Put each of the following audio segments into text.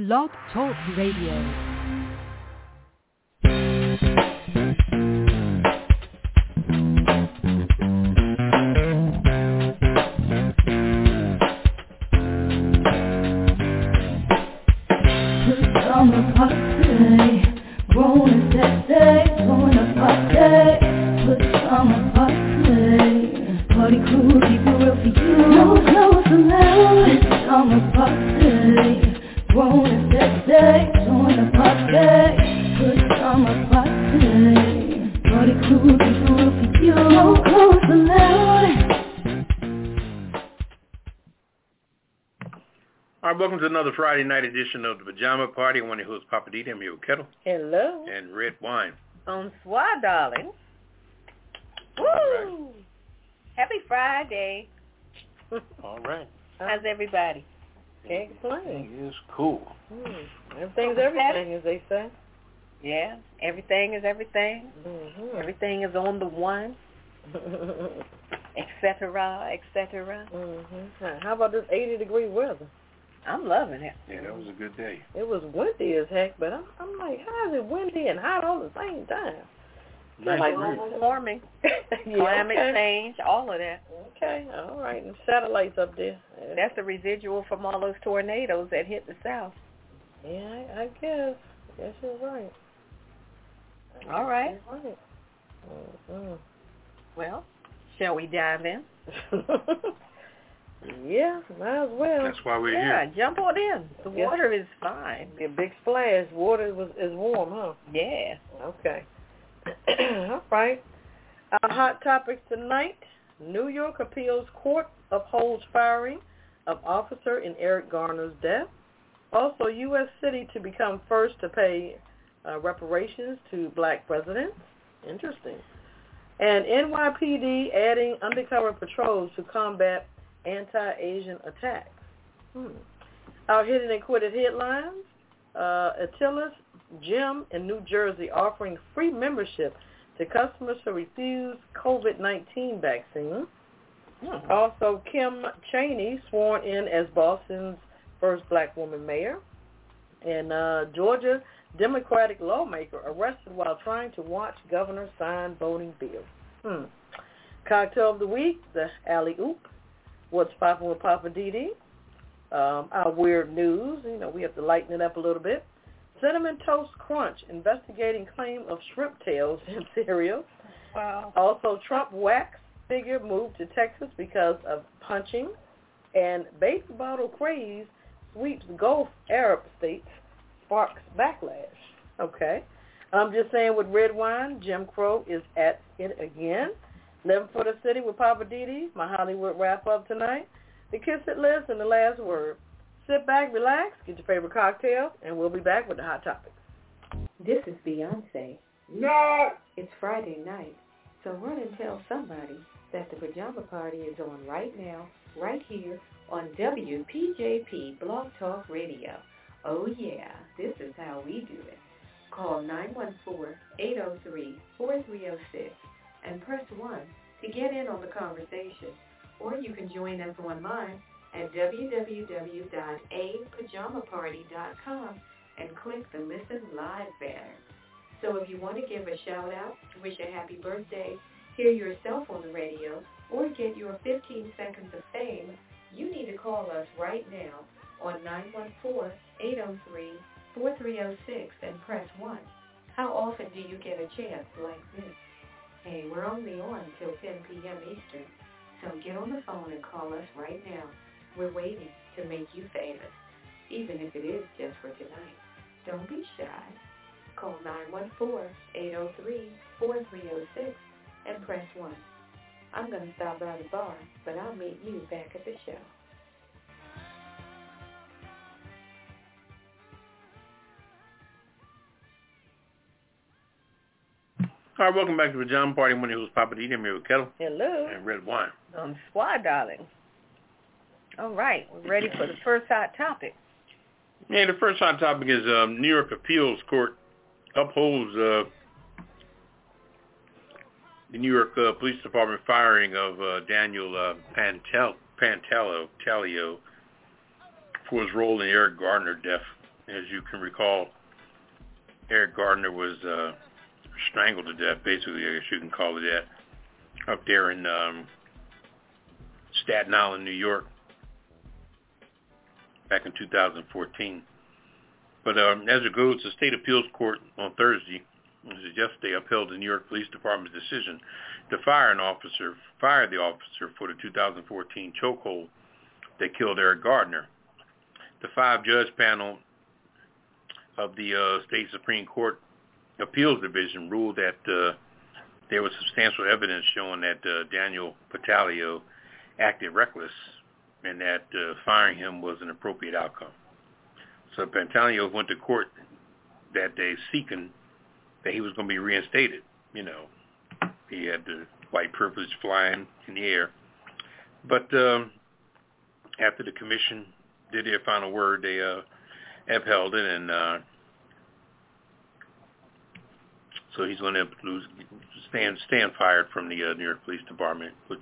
Blog Talk Radio. All right, welcome another Friday night edition of the Pajama Party. I want to host Papa D. I'm here Ketel Hello. and Red Wine. Bonsoir, darling. Woo! right. Happy Friday. All right. How's everybody? Can't complain. It is cool. Hmm. Everything's everything, as they say. Yeah, everything is everything. Mm-hmm. Everything is on the one, etc., etc. mm-hmm. How about this 80 degree weather? I'm loving it. Yeah, that was a good day. It was windy as heck, but I'm, I'm like, how is it windy and hot all the same time? Nice like breeze. Global warming, Yeah, climate okay. change, all of that. Okay, all right. And satellites up there. That's the residual from all those tornadoes that hit the south. yeah I, I guess. Guess you're right. I All right. guess you're right. Mhm. Well, shall we dive in? yeah, might as well. That's why we're yeah, here. jump on in. The Yes. water is fine. Be a big splash. Water was is warm, huh? Yeah. Okay. All right. Our hot topics tonight. New York Appeals Court upholds firing of officer in Eric Garner's death. Also, U.S. city to become first to pay uh, reparations to black presidents. Interesting. And NYPD adding undercover patrols to combat anti-Asian attacks. Hmm. Our Hit it and Quit it headlines. Uh, Atilis Gym in New Jersey offering free membership to customers who refuse COVID-19 vaccine. Hmm. Also, Kim Janey sworn in as Boston's first black woman mayor. And uh, Georgia Democratic lawmaker arrested while trying to watch governor sign voting bill. Hmm. Cocktail of the week, the alley oop. What's popping with Poppa DD? Um, our weird news. You know, we have to lighten it up a little bit. Cinnamon Toast Crunch investigating claim of shrimp tails in cereal. Wow. Also, Trump wax figure moved to Texas because of punching. And baby bottle craze sweeps Gulf Arab states, sparks backlash. Okay. I'm just saying with red wine, Jim Crow is at it again. Living for the city with Poppa DD, my Hollywood wrap-up tonight. The Kiss It list and the last word. Sit back, relax, get your favorite cocktail, and we'll be back with the hot topics. This is Beyonce. No. It's Friday night, so run and tell somebody that the pajama party is on right now, right here on WPJP Blog Talk Radio. Oh yeah, this is how we do it. Call 914-803-4306 and press 1 to get in on the conversation. Or you can join us online at www.apajamaparty.com and click the Listen Live banner. So if you want to give a shout out, wish a happy birthday, hear yourself on the radio, or get your 15 seconds of fame, you need to call us right now on 914-803-4306 and press 1. How often do you get a chance like this? Hey, we're only on till 10 p.m. Eastern, so get on the phone and call us right now. We're waiting to make you famous, even if it is just for tonight. Don't be shy. Call 914-803-4306 and press 1. I'm going to stop by the bar, but I'll meet you back at the show. All right, welcome back to the Pajama Party. When it was Papa D. I'm here with Ketel Hello. and Red Wine. Bonsoir, darling. All right, we're ready for the first hot topic. Yeah, the first hot topic is um, New York Appeals Court upholds uh, the New York uh, Police Department firing of uh, Daniel uh, Pantel, Pantaleo for his role in Eric Gardner death as you can recall, Eric Gardner was uh, strangled to death, basically, I guess you can call it that, up there in um, Staten Island, New York, back in 2014. But um, as it goes, the state appeals court on Thursday, this is yesterday, upheld the New York Police Department's decision to fire an officer, fire the officer for the 2014 chokehold that killed Eric Gardner. The five-judge panel of the uh, state Supreme Court Appeals Division ruled that uh, there was substantial evidence showing that uh, Daniel Pantaleo acted reckless and that uh, firing him was an appropriate outcome. So Pantaleo went to court that day seeking that he was going to be reinstated. You know, he had the white privilege flying in the air. But um, after the commission did their final word, they uh, upheld it, and uh, so he's going to lose, stand stand fired from the uh, New York Police Department. Which,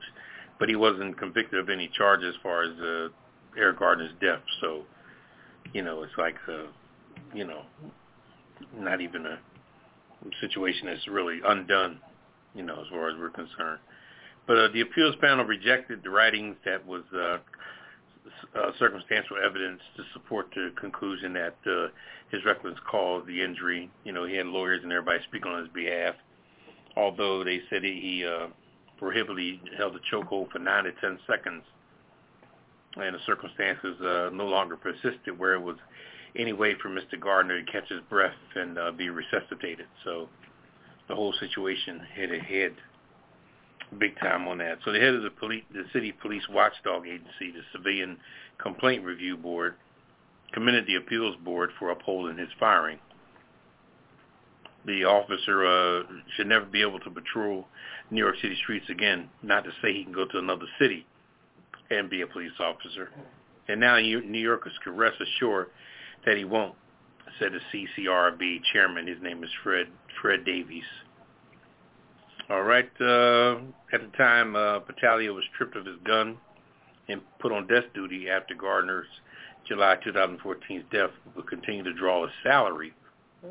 but he wasn't convicted of any charges as far as uh, Eric Gardner's death. So, you know, it's like, uh, you know, not even a situation that's really undone, you know, as far as we're concerned. But uh, the appeals panel rejected the writings that was uh, uh, circumstantial evidence to support the conclusion that uh, his reckless caused the injury. You know, he had lawyers and everybody speaking on his behalf. Although they said he, uh, prohibitively held a chokehold for nine to ten seconds, and the circumstances uh, no longer persisted where it was any way for Mr. Gardner to catch his breath and uh, be resuscitated. So the whole situation hit a head big time on that. So the head of the police, the city police watchdog agency, the Civilian Complaint Review Board, commended the appeals board for upholding his firing. The officer uh, should never be able to patrol New York City streets again. Not to say he can go to another city and be a police officer. And now New Yorkers can rest assured that he won't, said the CCRB chairman. His name is Fred Fred Davies. All right. Uh, at the time, uh, Pantaleo was stripped of his gun and put on desk duty after Gardner's July 2014 death will continue to draw his salary. Mm.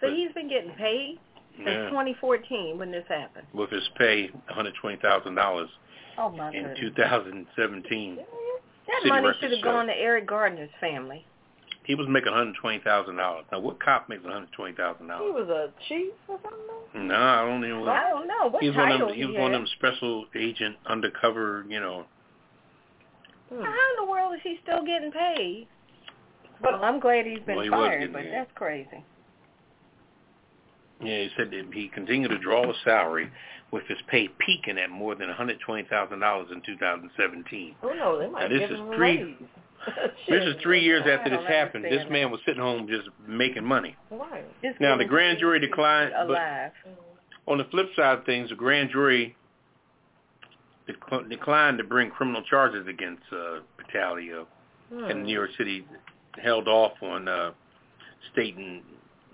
So he's been getting paid since Yeah. 2014 when this happened. with his pay $120,000 Oh in goodness. 2017. That money should have gone to Eric Gardner's family. He was making $120,000. Now, what cop makes He $120,000? He was a chief or something. No, I don't even know. I don't know what He was one of title them. He was had. one of them special agent undercover. You know, Hmm. How in the world is he still getting paid? Well, I'm glad he's been Well, he fired, but paid. that's crazy. yeah. He said that he continued to draw his salary with his pay peaking at more than $120,000 in 2017. Who knows? They might Now, this give is him a three- raise. This is three years I after this happened. This understand man was sitting home just making money. Right. Now, the grand jury to keep declined, but- alive. On the flip side of things, the grand jury dec- declined to bring criminal charges against uh, Pantaleo, Hmm. and New York City held off on uh, stating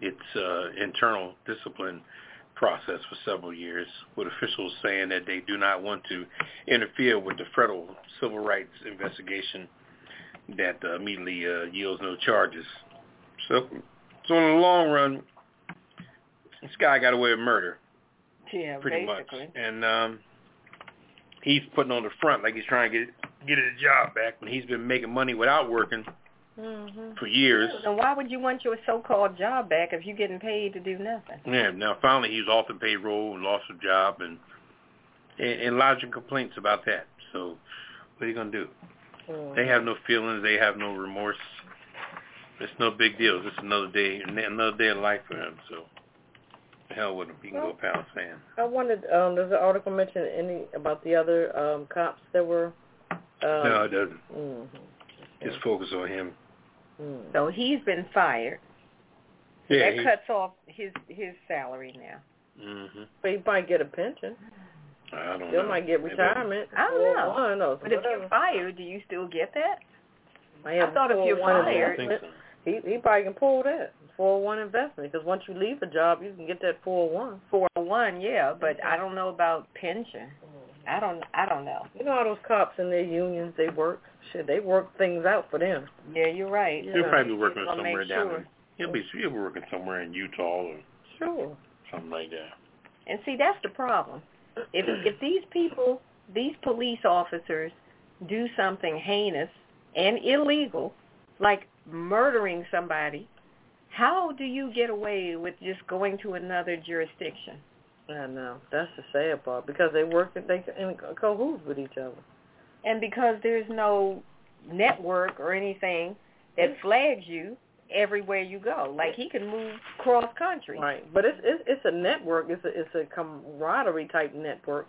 its uh, internal discipline process for several years, with officials saying that they do not want to interfere with the federal civil rights investigation that uh, immediately uh, yields no charges. So, so in the long run, this guy got away with murder Yeah, pretty basically. much. And um he's putting on the front like he's trying to get get his job back when he's been making money without working Mm-hmm. for years. So why would you want your so-called job back if you're getting paid to do nothing? Yeah, now finally he's off the payroll and lost a job and and, and lodging complaints about that. So what are you gonna do? They have no feelings, they have no remorse. It's no big deal. It's just another day another day of life for him, so hell with him. He can go pound sand. I wondered, um, does the article mention any about the other um, cops that were? Um, no, it doesn't. mhm. Just focus on him. Mm. So he's been fired. Yeah, that cuts off his his salary now. Mm-hmm. But he might get a pension. I don't Still know. might get retirement. I don't know. 401 or But if whatever. you're fired, do you still get that? Might have I thought if you're 401 I fired- think so. He he probably can pull that 401 investment because once you leave a job, you can get that 401. 401, yeah, but I don't know about pension. I don't. I don't know. You know all those cops and their unions they work. Shit, they work things out for them. Yeah, you're right. Yeah. He'll probably be working gonna somewhere down sure. in he'll be he'll be working somewhere in Utah or Sure. something like that. And see, that's the problem. If if these people, these police officers, do something heinous and illegal, like murdering somebody, how do you get away with just going to another jurisdiction? I know. That's the sad part because they work and they in cahoots with each other. And because there's no network or anything that flags you everywhere you go, like he can move cross country. Right, but it's it's it's a network. It's a it's a camaraderie type network.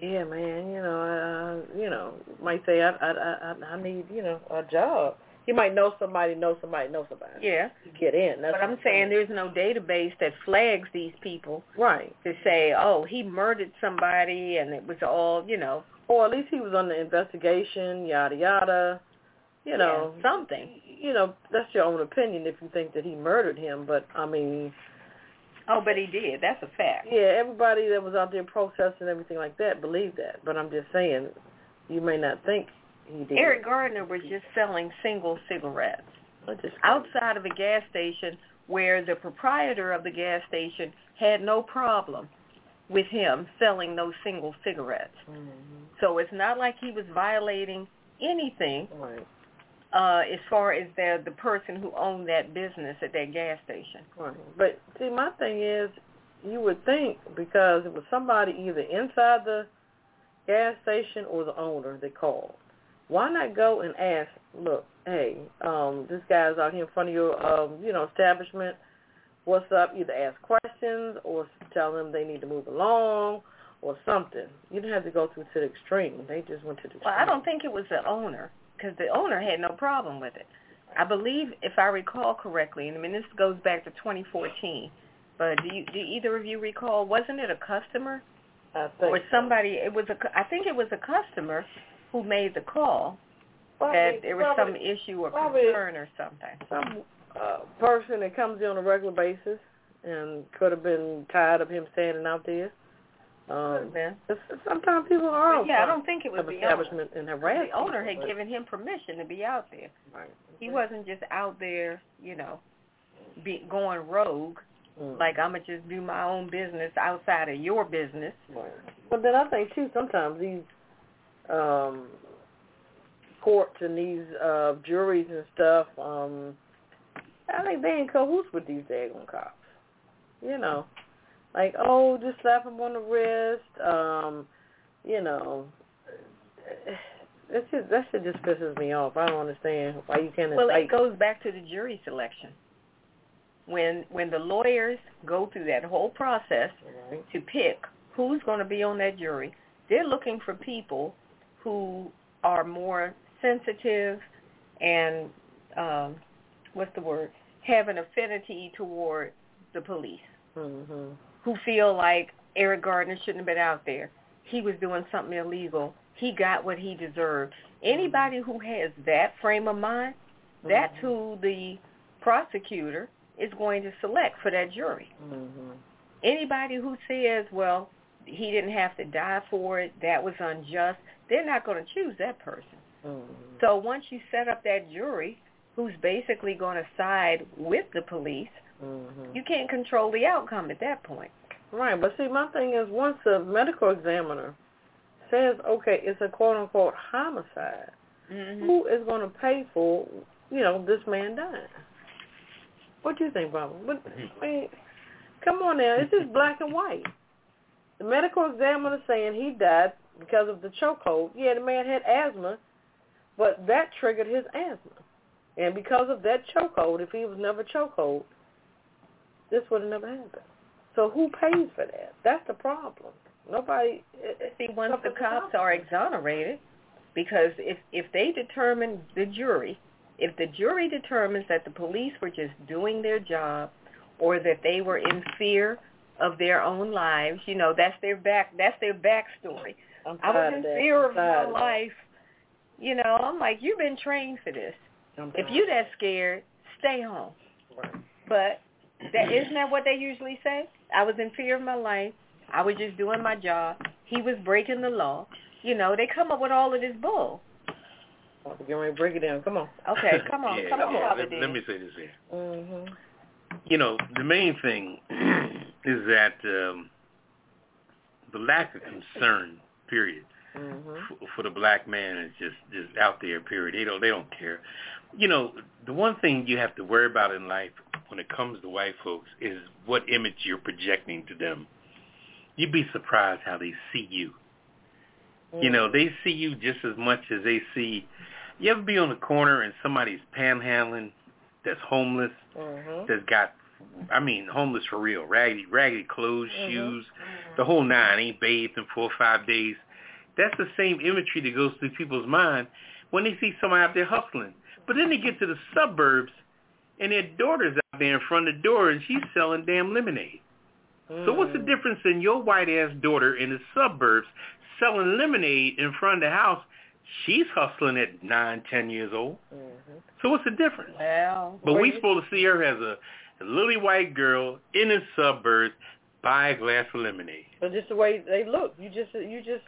Yeah, man. You know, uh, you know, might say I I I I need you know a job. You might know somebody, know somebody, know somebody. Yeah, You get in. That's but I'm saying there's no database that flags these people right, to say, oh, he murdered somebody and it was all, you know, or at least he was under investigation. Yada yada. You know, yeah, something. You know that's your own opinion if you think that he murdered him. But I mean, Oh, but he did. That's a fact. yeah, everybody that was out there protesting and everything like that believed that. But I'm just saying, you may not think he did. Eric Gardner was just selling single cigarettes just outside of a gas station where the proprietor of the gas station had no problem with him selling those single cigarettes. Mhm. So it's not like he was violating anything Right, uh as far as the the person who owned that business at that gas station. right. But see, my thing is, you would think because it was somebody either inside the gas station or the owner that called. Why not go and ask? Look, hey, um, this guy's out here in front of your, um, you know, establishment. What's up? Either ask questions or tell them they need to move along or something. You didn't have to go through to the extreme. They just went to the. Well, I don't think it was the owner because the owner had no problem with it. I believe, if I recall correctly, and I mean this goes back to 2014. But do you do either of you recall? Wasn't it a customer or so. somebody? It was a. I think it was a customer who made the call Probably- that there was some issue or concern or something. some uh, person that comes in on a regular basis and could have been tired of him standing out there. Um, sometimes people are But yeah, I don't think it was the owner. establishment and harass The owner had but- given him permission to be out there. Right. He wasn't just out there, you know, be, going rogue. Mm. Like I'm gonna just do my own business outside of your business. Right. But then I think too sometimes these um courts and these uh juries and stuff, um I think they in cahoots with these daggone cops. You know. Like, oh, just slap him on the wrist, um, you know. That's just that shit just pisses me off. I don't understand why you can't Well, it goes back to the jury selection. When when the lawyers go through that whole process right? to pick who's going to be on that jury, they're looking for people who are more sensitive and um what's the word? have an affinity toward the police. Mhm. Who feel like Eric Gardner shouldn't have been out there. He was doing something illegal. He got what he deserved. Anybody who has that frame of mind, that's who the prosecutor is going to select for that jury. Mhm. Anybody who says, well, he didn't have to die for it, that was unjust, they're not going to choose that person. Mhm. So once you set up that jury who's basically going to side with the police, Mhm. you can't control the outcome at that point. Right, but see, my thing is, once the medical examiner says, okay, it's a quote unquote homicide, Mm-hmm. who is going to pay for, you know, this man dying? What do you think, Barbara? What, I mean, come on now, it's just black and white. The medical examiner saying he died because of the chokehold. Yeah, the man had asthma, but that triggered his asthma, and because of that chokehold, if he was never chokehold, this would have never happened. So who pays for that? That's the problem. Nobody. See, once the cops are exonerated, because if if they determine the jury, if the jury determines that the police were just doing their job, or that they were in fear of their own lives, you know, that's their back that's their backstory. I'm was in that. fear of my life. You know, I'm like, you've been trained for this. If tired. you that scared, stay home. Right. But that isn't that what they usually say? I was in fear of my life. I was just doing my job. He he was breaking the law. You know, they come up with all of this bull. Get ready to break it down. Come on. Okay, come on, yeah, come on, yeah. Papa Let, let me say this here. Mhm. You know, the main thing is that um, the lack of concern, period, Mhm. f- for the black man is just just out there. Period. They don't they don't care. You know, the one thing you have to worry about in life when it comes to white folks is what image you're projecting to them. You'd be surprised how they see you. You know, they see you just as much as they see. You ever be on the corner and somebody's panhandling that's homeless, Mhm. that's got, I mean, homeless for real, raggedy, raggedy clothes, Mhm. shoes, the whole nine, ain't bathed in four or five days. That's the same imagery that goes through people's mind when they see someone out there hustling. But then they get to the suburbs and their daughter's out there in front of the door and she's selling damn lemonade. So what's the Mhm. difference in your white ass daughter in the suburbs selling lemonade in front of the house? She's hustling at nine, ten years old. Mhm. So what's the difference? Well, But we supposed to see her as a, a lily white girl in the suburbs buy a glass of lemonade. But just the way they look, you just you just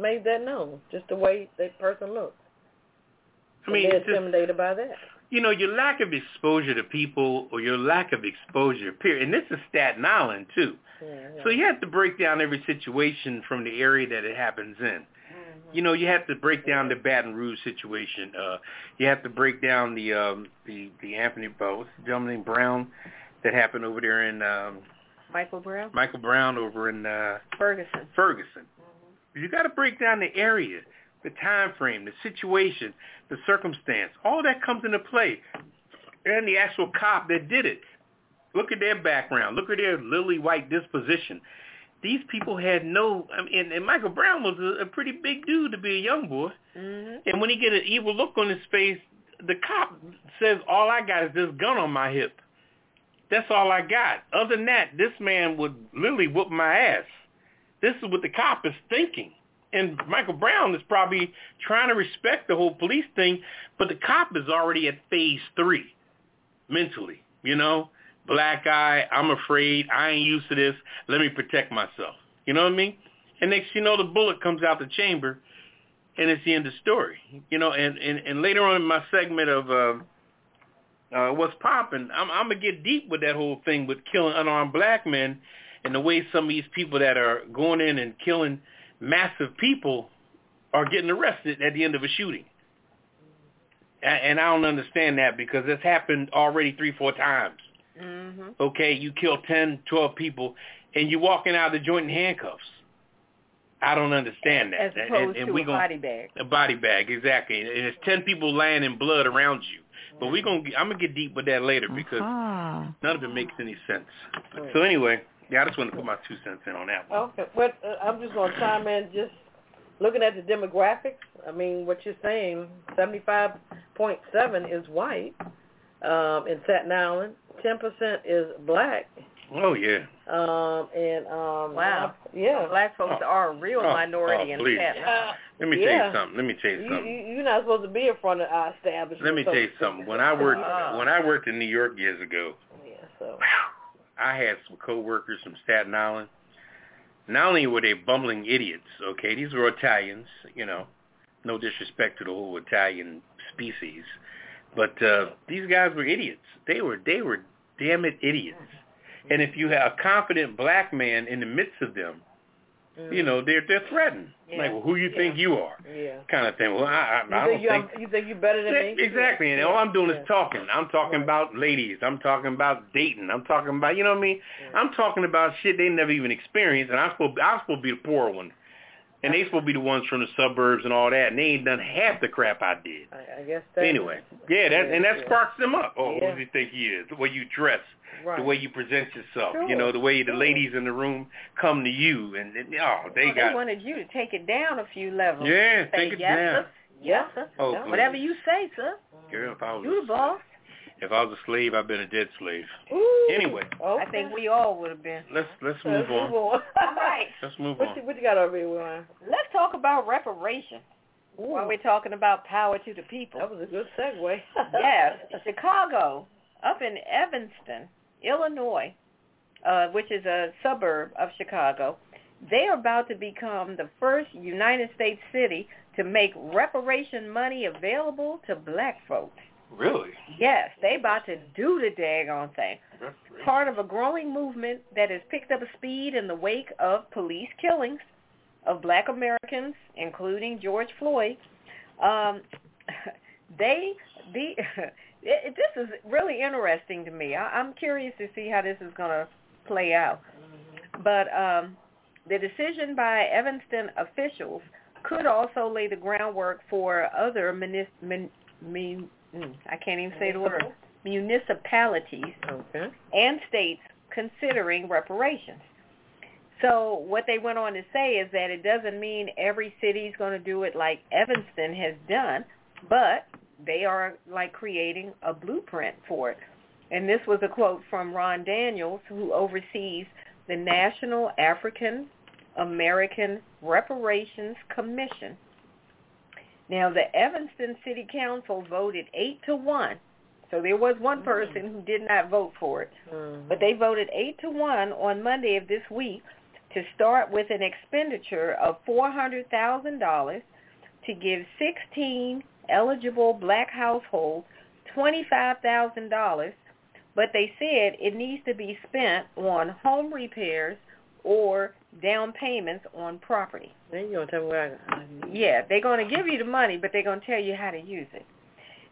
made that known. Just the way that person looks. I mean, they're it's just, intimidated by that. you know, your lack of exposure to people or your lack of exposure, period. And this is Staten Island too. Mhm. So you have to break down every situation from the area that it happens in. You know, you have to break down the Baton Rouge situation. Uh, you have to break down the um, the the Anthony, uh, what's the gentleman named Brown that happened over there in um, Michael Brown, Michael Brown over in uh, Ferguson. Ferguson. You got to break down the area, the time frame, the situation, the circumstance. All that comes into play, and the actual cop that did it. Look at their background. Look at their lily white disposition. These people had no. I mean, and, and Michael Brown was a, a pretty big dude to be a young boy. hmm And when he get an evil look on his face, the cop says, "All I got is this gun on my hip. That's all I got. Other than that, this man would literally whoop my ass." This is what the cop is thinking. And Michael Brown is probably trying to respect the whole police thing, but the cop is already at phase three mentally. You know, black eye. I'm afraid. I ain't used to this. Let me protect myself. You know what I mean? And next you know, the bullet comes out the chamber, and it's the end of the story. You know, and and, and later on in my segment of uh, uh, what's popping, I'm, I'm gonna get deep with that whole thing with killing unarmed black men, and the way some of these people that are going in and killing massive people are getting arrested at the end of a shooting. And I don't understand that because it's happened already three, four times. hmm Okay, you kill ten, twelve people, and you're walking out of the joint in handcuffs. I don't understand that. As And- opposed and to we a gonna- body bag. a body bag, exactly. And it's ten people lying in blood around you. But we're gonna, I'm gonna get deep with that later because Ah. none of it makes any sense. So anyway, yeah, I just want to put my two cents in on that one. Okay. Well, uh, I'm just going to chime in. Just looking at the demographics. I mean, what you're saying, 75.7 is white um, in Staten Island. 10% is black. Oh yeah. Um, and um, Wow. yeah. Black folks Oh. are a real Oh, minority oh, in please. Staten Island. Let me tell you something. Let me tell you You, something. you, you're not supposed to be in front of our establishment. Let me so- tell you something. When I worked when I worked in New York years ago, Yeah, so. I had some coworkers from Staten Island. Not only were they bumbling idiots, okay, these were Italians, you know, no disrespect to the whole Italian species, but uh, these guys were idiots. They were they were damn it idiots. And if you have a confident black man in the midst of them, you know, they're they're threatened. Yeah. Like, well, who you think you are? Yeah. Kind of thing. Well, I, I, You I don't you, think you think you're better than me? Exactly, and Yeah. all I'm doing Yeah. is talking. I'm talking Right. about ladies. I'm talking about dating. I'm talking about, you know what I mean? I'm talking about shit they never even experienced, and I'm supposed, I'm supposed to be the poor one, and they supposed to be the ones from the suburbs and all that, and they ain't done half the crap I did. I, I guess that. Anyway, yeah, that and that Yeah. sparks them up. Oh, Yeah. who does he think he is? The way you dress, right. the way you present yourself, you know, the way the sure. ladies in the room come to you, and, and oh, they Well, got, they wanted you to take it down a few levels. yeah, Say, take it yes, down. Sir. Yes, sir. Oh, Yeah. Whatever you say, sir. Girl, if I was, You the a, boss. if I was a slave, I'd been a dead slave. Ooh, Anyway. okay. I think we all would have been. Let's let's Let's move on. on. All right. Let's move What on. you, what you got over here, Ryan? Let's talk about reparations Ooh, while we're talking about power to the people. that was a good segue. yes, Chicago, up in Evanston, Illinois, uh, which is a suburb of Chicago, They're about to become the first United States city to make reparation money available to black folks. Really? Yes, they about to do the daggone thing. Part of a growing movement that has picked up speed in the wake of police killings of black Americans, including George Floyd. Um, they, the, it, this is really interesting to me. I, I'm curious to see how this is going to play out. But um, the decision by Evanston officials could also lay the groundwork for other munis- mm, I can't even say the word municipalities Okay. and states considering reparations. So what they went on to say is that it doesn't mean every city is going to do it like Evanston has done, but they are like creating a blueprint for it. And this was a quote from Ron Daniels, who oversees the National African American Reparations Commission. Now, the Evanston City Council voted 8 to 1. So there was one person who did not vote for it. Mhm. But they voted 8 to 1 on Monday of this week to start with an expenditure of $400,000 to give 16 eligible black households $25,000, but they said it needs to be spent on home repairs or down payments on property. Then gonna tell me where I, Yeah, they're going to give you the money, but they're going to tell you how to use it.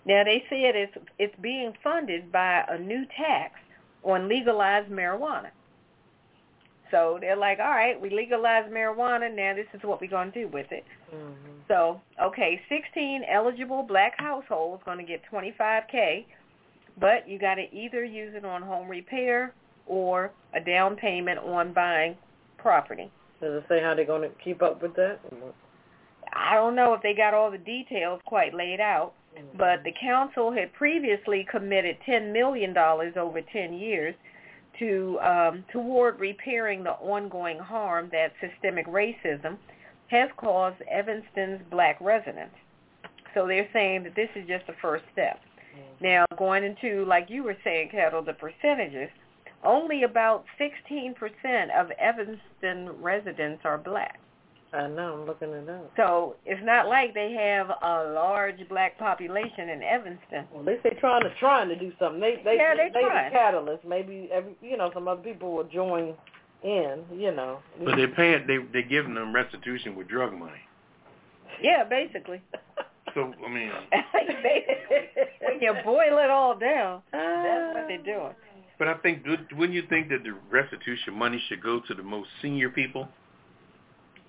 Now they said it's it's being funded by a new tax on legalized marijuana. So they're like, all right, we legalized marijuana. Now this is what we're going to do with it. Mhm. So okay, 16 eligible black households going to get 25k, but you got to either use it on home repair or a down payment on buying property. Does it say how they're gonna keep up with that? I don't know if they got all the details quite laid out, but the council had previously committed $10 million over 10 years to um, toward repairing the ongoing harm that systemic racism has caused Evanston's black residents. So they're saying that this is just the first step. Now, going into, like you were saying, Ketel, the percentages, only about 16% of Evanston residents are black. I know. I'm looking it up. So it's not like they have a large black population in Evanston. Well, they say trying to trying to do something. They they Yeah, they they trying. the catalyst. Maybe every you know some other people will join in. You know. But they're paying. They they're giving them restitution with drug money. Yeah, basically. So I mean, when you boil it all down, that's what they're doing. but I think wouldn't you think that the restitution money should go to the most senior people,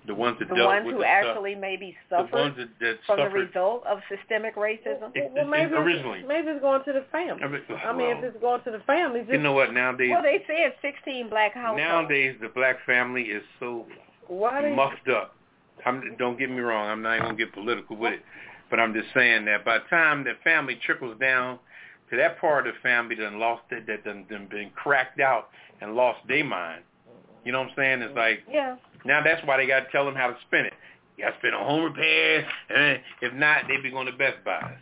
the ones that The dealt ones with who the actually maybe stuff, the ones that, that from the result of systemic racism. It- well, maybe originally. It's, maybe it's going to the family. I mean, I mean, if it's going to the family, just you know what? Nowadays, Well, they said 16 black households. nowadays the black family is so why they muffed up. I'm, don't get me wrong. I'm not even gonna get political with it, but I'm just saying that by the time that family trickles down to that part of the family that done lost it, that done, done been cracked out and lost their mind. You know what I'm saying? It's like Yeah. Now that's why they got to tell them how to spend it. You got to spend on home repairs, and if not, they'd be going to Best Buys.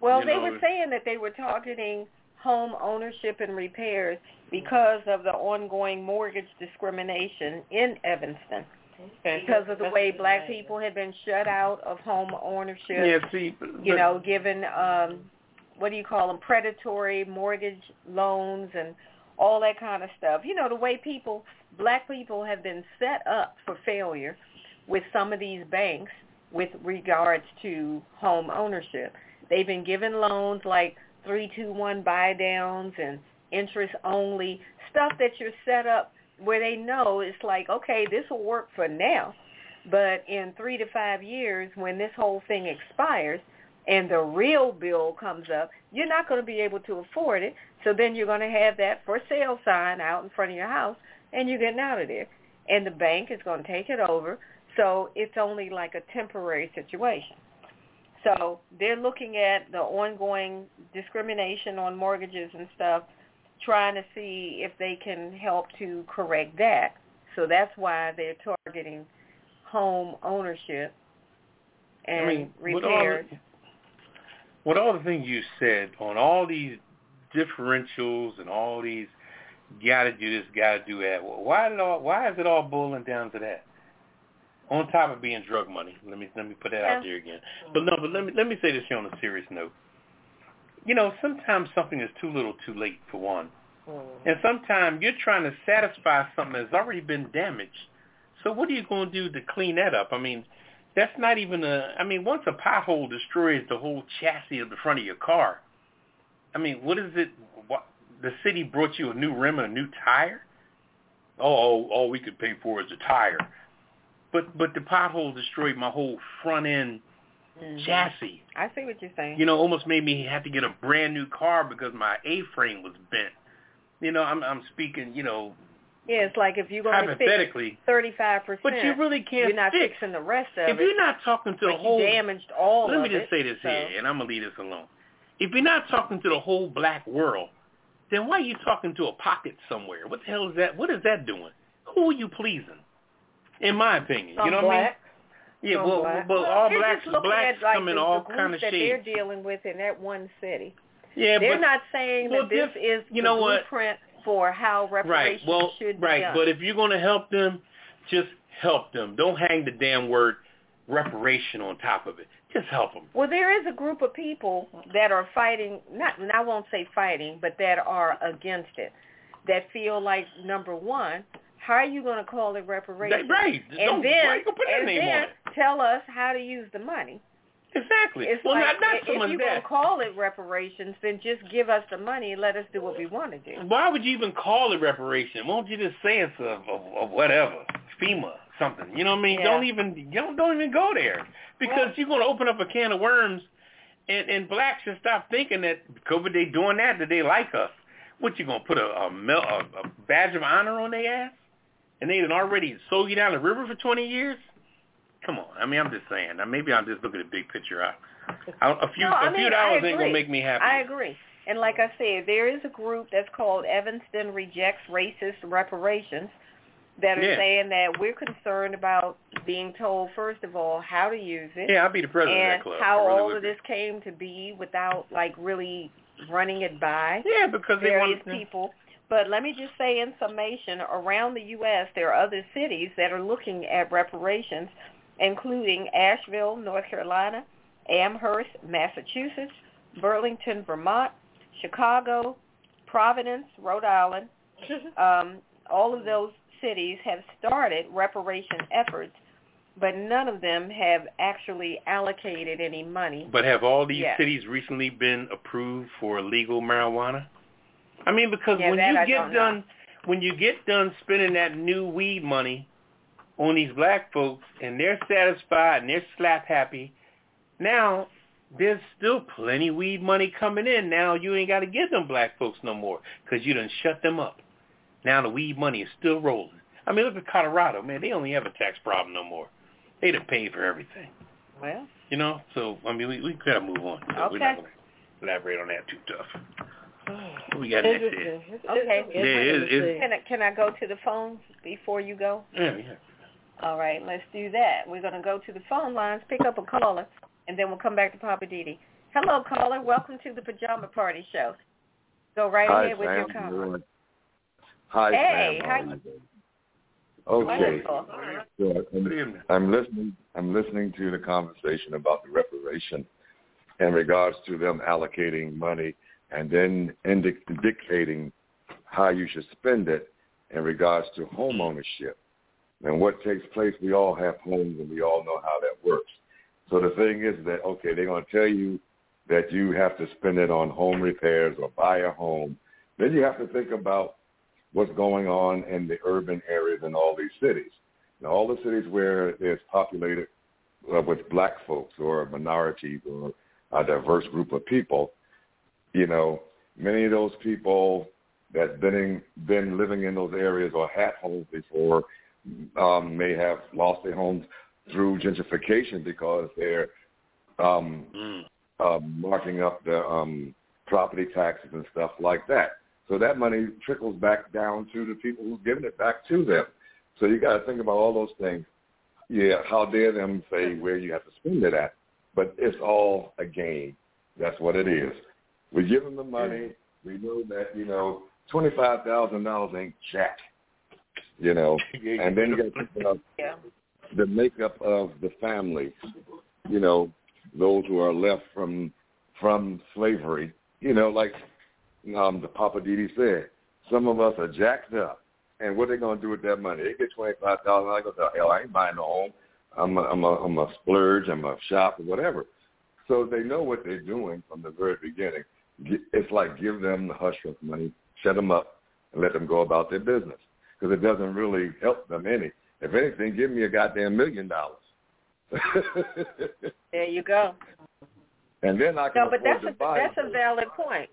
Well, You they know, were saying that they were targeting home ownership and repairs because of the ongoing mortgage discrimination in Evanston. Okay. Because of the way black people had been shut out of home ownership. Yeah, see, you know, given um what do you call them, predatory mortgage loans and all that kind of stuff. You know, the way people, black people have been set up for failure with some of these banks with regards to home ownership. They've been given loans like 321 buy downs and interest only, stuff that you're set up where they know it's like, okay, this will work for now. But in three to five years, when this whole thing expires and the real bill comes up, you're not going to be able to afford it. So then you're going to have that for sale sign out in front of your house, and you're getting out of there. And the bank is going to take it over. So it's only like a temporary situation. So they're looking at the ongoing discrimination on mortgages and stuff, trying to see if they can help to correct that. So that's why they're targeting home ownership and I mean, with all, repairs. the, with all the things you said on all these differentials and all these got to do this, got to do that. Why did all? Why is it all boiling down to that? On top of being drug money, let me let me put that Yeah. out there again. But no, but let me let me say this here on a serious note. You know, sometimes something is too little, too late for one, mm-hmm. and sometimes you're trying to satisfy something that's already been damaged. So what are you going to do to clean that up? I mean, that's not even a. I mean, once a pothole destroys the whole chassis of the front of your car, I mean, what is it? What the city brought you a new rim and a new tire? Oh, all, all we could pay for is a tire. But but the pothole destroyed my whole front end Mhm. chassis. I see what you're saying. You know, almost made me have to get a brand new car because my A-frame was bent. You know, I'm I'm speaking, you know, yeah, it's like if you're going to fix hypothetically, 35%, but you really can't you're not fix. fixing the rest of If it. If you're not talking to the whole you damaged all Let me just it, say this so- here, and I'm gonna leave this alone. If you're not talking to the whole black world, then why are you talking to a pocket somewhere? What the hell is that? What is that doing? Who are you pleasing? In my opinion, Some you know black. what I mean? Yeah, well, black. well, Well, all they're blacks, blacks at, like, come in all kind of that shades. they're dealing with in that one city. Yeah, they're but not saying well, that this this- is you the know what? blueprint for how right. Well, should be right. But if you're going to help them, just help them. Don't hang the damn word reparation on top of it. Just help them. Well, there is a group of people that are fighting, not, and I won't say fighting, but that are against it, that feel like, number one, how are you going to call it reparations? Right. And Don't, then, why you gonna put that and name then tell us how to use the money. Exactly. It's well, like, not, not so if you're going to call it reparations, then just give us the money and let us do what we want to do. Why would you even call it reparation? Why don't you just say it's a, a, a whatever, FEMA, something? You know what I mean? Yeah. Don't even don't don't even go there because Well- you're going to open up a can of worms, and and blacks should stop thinking that COVID they doing that that they like us. What you gonna put a a, a, a badge of honor on their ass, and they done already sold you down the river for 20 years? Come on. I mean, I'm just saying. Maybe I'm just looking at the big picture. I, I, a few No, I a few dollars ain't gonna make me happy. I agree. And like I said, there is a group that's called Evanston Rejects Racist Reparations that are Yeah. saying that we're concerned about being told, first of all, how to use it Yeah, I'll be the president and of that club. how really all of be. this came to be without like really running it by Yeah, because they various want people. But let me just say in summation, around the U.S., there are other cities that are looking at reparations, including Asheville, North Carolina, Amherst, Massachusetts, Burlington, Vermont, Chicago, Providence, Rhode Island. Um, all of those cities have started reparation efforts, but none of them have actually allocated any money. But have all these Yes. cities recently been approved for legal marijuana? I mean, because Yeah, when you I get don't know. done, when you get done spending that new weed money on these black folks, and they're satisfied and they're slap happy, now there's still plenty weed money coming in. Now you ain't got to give them black folks no more because you done shut them up. Now the weed money is still rolling. I mean, look at Colorado, man. They only have a tax problem no more. They done paid for everything. Well, You know, so I mean, we we gotta move on. So We're Okay. not gonna elaborate on that too tough. What we got next here? Interesting. It's- Okay. it's Yeah, it is- it's- can I, can I go to the phones before you go? Yeah, yeah. All right, let's do that. We're going to go to the phone lines, pick up a caller, and then we'll come back to Poppa DD. Hello, caller. Welcome to the Pajama Party Show. Go right Hi, ahead with your Sam. comment. Hi, Hey, Sam. how How you- you doing? Okay. Wonderful. Good. Good I'm, evening. I'm listening. I'm listening to the conversation about the reparation in regards to them allocating money and then indi- dictating how you should spend it in regards to home ownership and what takes place. We all have homes and we all know how that works. So the thing is that okay, they're going to tell you that you have to spend it on home repairs or buy a home. Then you have to think about what's going on in the urban areas in all these cities. Now, all the cities where it's populated uh, with black folks or minorities or a diverse group of people, you know, many of those people that been in, been living in those areas or had homes before um, may have lost their homes through gentrification because they're um, Mm. um, marking up the um, property taxes and stuff like that. So that money trickles back down to the people who've given it back to them. So you got to think about all those things. Yeah, how dare them say where you have to spend it at? But it's all a game. That's what it is. We give them the money. We know that you know twenty five thousand dollars ain't jack. You know, and then you got yeah. the makeup of the family. You know, those who are left from from slavery. You know, like um, the Poppa DD said, some of us are jacked up, and what are they gonna do with that money? They get twenty five thousand. I go, hell, I ain't buying no home. I'm a, I'm a, I'm a splurge. I'm a shop or whatever. So they know what they're doing from the very beginning. It's like give them the hush money, shut them up, and let them go about their business because it doesn't really help them any. If anything, give me a goddamn million dollars. there you go. And then I can no, but that's to a, that's a valid point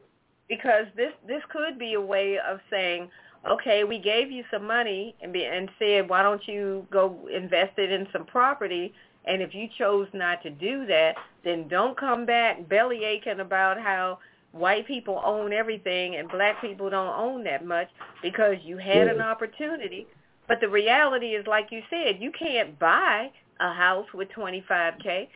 because this this could be a way of saying, okay, we gave you some money and be, and said, why don't you go invest it in some property? And if you chose not to do that, then don't come back belly aching about how white people own everything and black people don't own that much because you had an opportunity. But the reality is, like you said, you can't buy a house with 25K.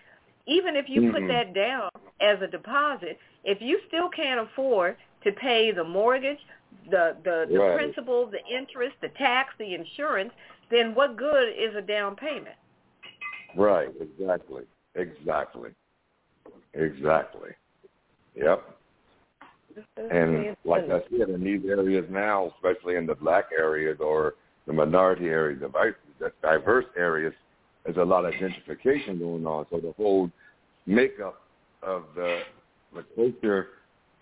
Even if you mm-hmm. put that down as a deposit, if you still can't afford to pay the mortgage, the the, the right. principal, the interest, the tax, the insurance, then what good is a down payment? Right, exactly. Exactly. Exactly. Yep. And like I said, in these areas now, especially in the black areas or the minority areas, the diverse areas, there's a lot of gentrification going on. So the whole makeup of the the culture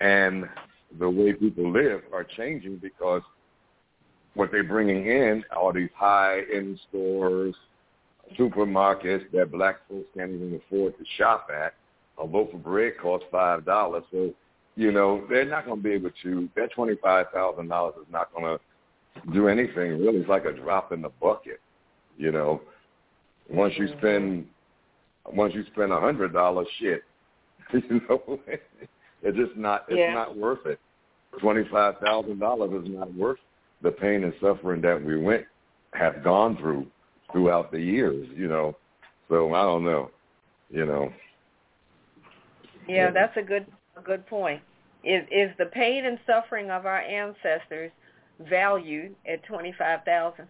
and the way people live are changing because what they're bringing in are these high-end stores, supermarkets that black folks can't even afford to shop at. A loaf of bread costs five dollars, so you know they're not going to be able to. That twenty-five thousand dollars is not going to do anything. Really, it's like a drop in the bucket. You know, once you spend once you spend a hundred dollars, shit, you know, it's just not it's yeah. not worth it. Twenty five thousand dollars is not worth the pain and suffering that we went have gone through throughout the years, you know. So I don't know, you know. Yeah, that's a good a good point. Is is the pain and suffering of our ancestors valued at twenty five thousand?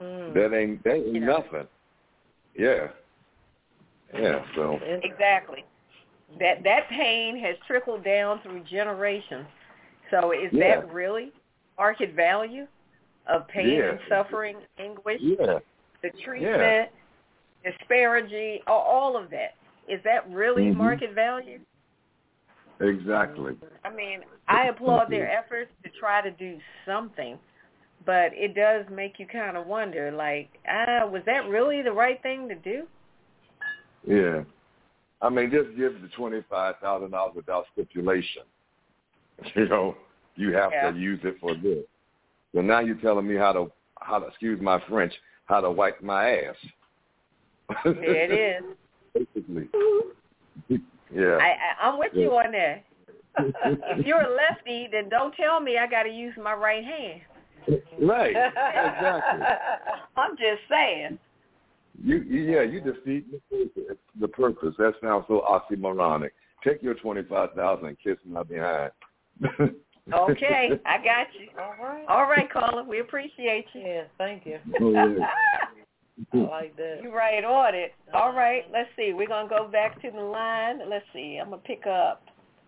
Mm. That ain't that ain't you know. nothing. Yeah. Yeah. So exactly. That that pain has trickled down through generations. So is yeah. that really market value of pain yeah. and suffering, anguish? Yeah. The treatment, disparity, all of that. Is that really mm-hmm. market value? Exactly. I mean, I applaud their efforts to try to do something, but it does make you kind of wonder, like, ah, was that really the right thing to do? Yeah. I mean, just give the twenty-five thousand dollars without stipulation. You know, you have yeah. to use it for this. So now you're telling me how to how to excuse my French, how to wipe my ass. There it is. Basically. Yeah. I, I I'm with yeah. you on that. if you're a lefty, then don't tell me I got to use my right hand. Right. Exactly. I'm just saying. You, yeah, you defeat the purpose. That sounds so oxymoronic. Take your twenty five thousand and kiss my behind. okay, I got you. All right. All right, caller. We appreciate you. Yeah, thank you. Oh, yeah. I like that. You right on it. All right, let's see. We're gonna go back to the line. Let's see. I'm gonna pick up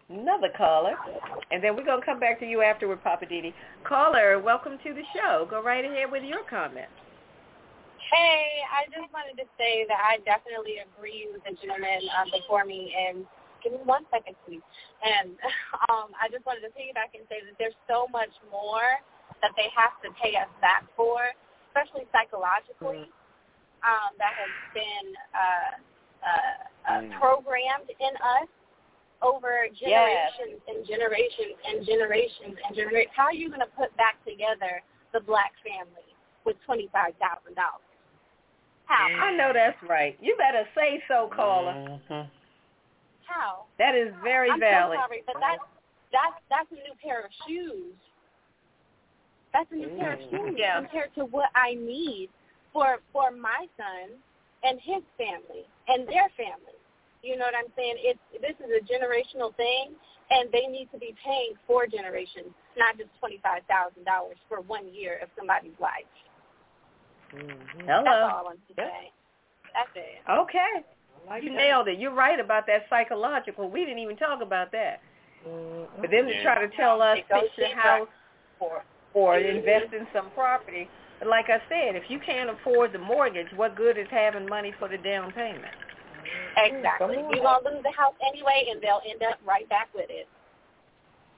another caller, and then we're gonna come back to you afterward, Poppa DD. Caller, welcome to the show. Go right ahead with your comment. Hey, I just wanted to say that I definitely agree with the gentleman um, before me, and give me one second, please. And um, I just wanted to piggyback and say that there's so much more that they have to pay us back for, especially psychologically, um, that has been uh, uh, uh, mm. programmed in us over generations yes. and generations and generations and generations. How are you going to put back together the black family with twenty five thousand dollars? How? I know that's right. You better say so, caller. Mm-hmm. How? That is very I'm valid. so sorry, but that's that's that's a new pair of shoes. That's a new mm-hmm. pair of shoes yeah. compared to what I need for for my son and his family and their family. You know what I'm saying? It's this is a generational thing, and they need to be paying for generations, not just twenty five thousand dollars for one year of somebody's life. Mm-hmm. Hello. That's all I wanted to say. That's it. Okay. Like You that. nailed it. You're right about that psychological. We didn't even talk about that. Mhm. For them to try to tell us It goes fix your deeper. house or or invest in some property. But like I said, if you can't afford the mortgage, what good is having money for the down payment? Exactly. You're gonna lose the house anyway, and they'll end up right back with it.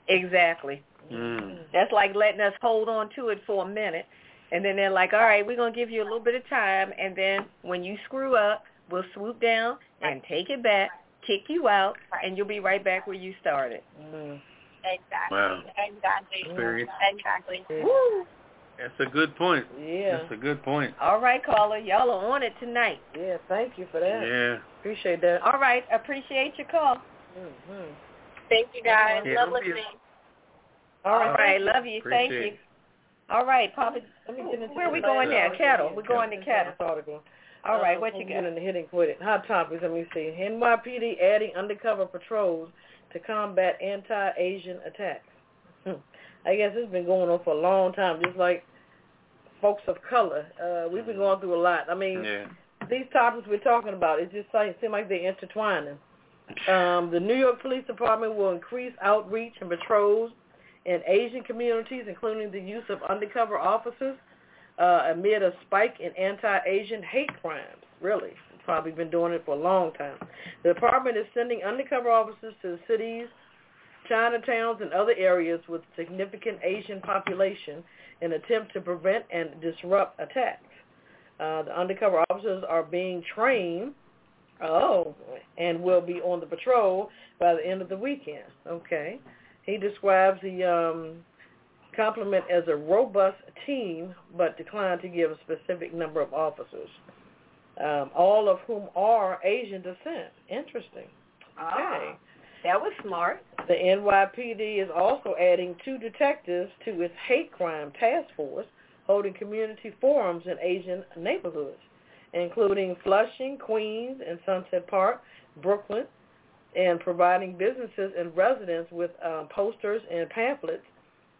Exactly. Mm. That's like letting us hold on to it for a minute, and then they're like, "All right, we're gonna give you a little bit of time, and then when you screw up, we'll swoop down and take it back, kick you out, and you'll be right back where you started." Mhm. Exactly. Wow. Exactly. Very- Exactly. Woo! That's a good point. Yeah. That's a good point. All right, caller, y'all are on it tonight. Yeah. Thank you for that. Yeah. Appreciate that. All right, appreciate your call. Mm-hmm. Thank you guys. Yeah, Love don't be a- listening. All right. All right, thank you. love you. Thank you. it. All right, Poppa. Let me get into Where are we going last now? Ketel. We're going to Ketel. Article. All right, Uh, what you I'm got? getting the hitting with it. Hot topics. Let me see. NYPD adding undercover patrols to combat anti-Asian attacks. I guess it's been going on for a long time, just like folks of color. Uh, we've been going through a lot. I mean, Yeah. these topics we're talking about, it just like, seem like they're intertwining. Um, the New York Police Department will increase outreach and patrols in Asian communities, including the use of undercover officers, uh, amid a spike in anti-Asian hate crimes. Really, probably been doing it for a long time. The department is sending undercover officers to the cities, Chinatowns, and other areas with significant Asian population in attempt to prevent and disrupt attacks. Uh, the undercover officers are being trained, oh, and will be on the patrol by the end of the weekend. Okay. He describes the um, complement as a robust team, but declined to give a specific number of officers, um, all of whom are Asian descent. Interesting. Okay. Ah, that was smart. The NYPD is also adding two detectives to its hate crime task force, holding community forums in Asian neighborhoods, including Flushing, Queens, and Sunset Park, Brooklyn, and providing businesses and residents with um, posters and pamphlets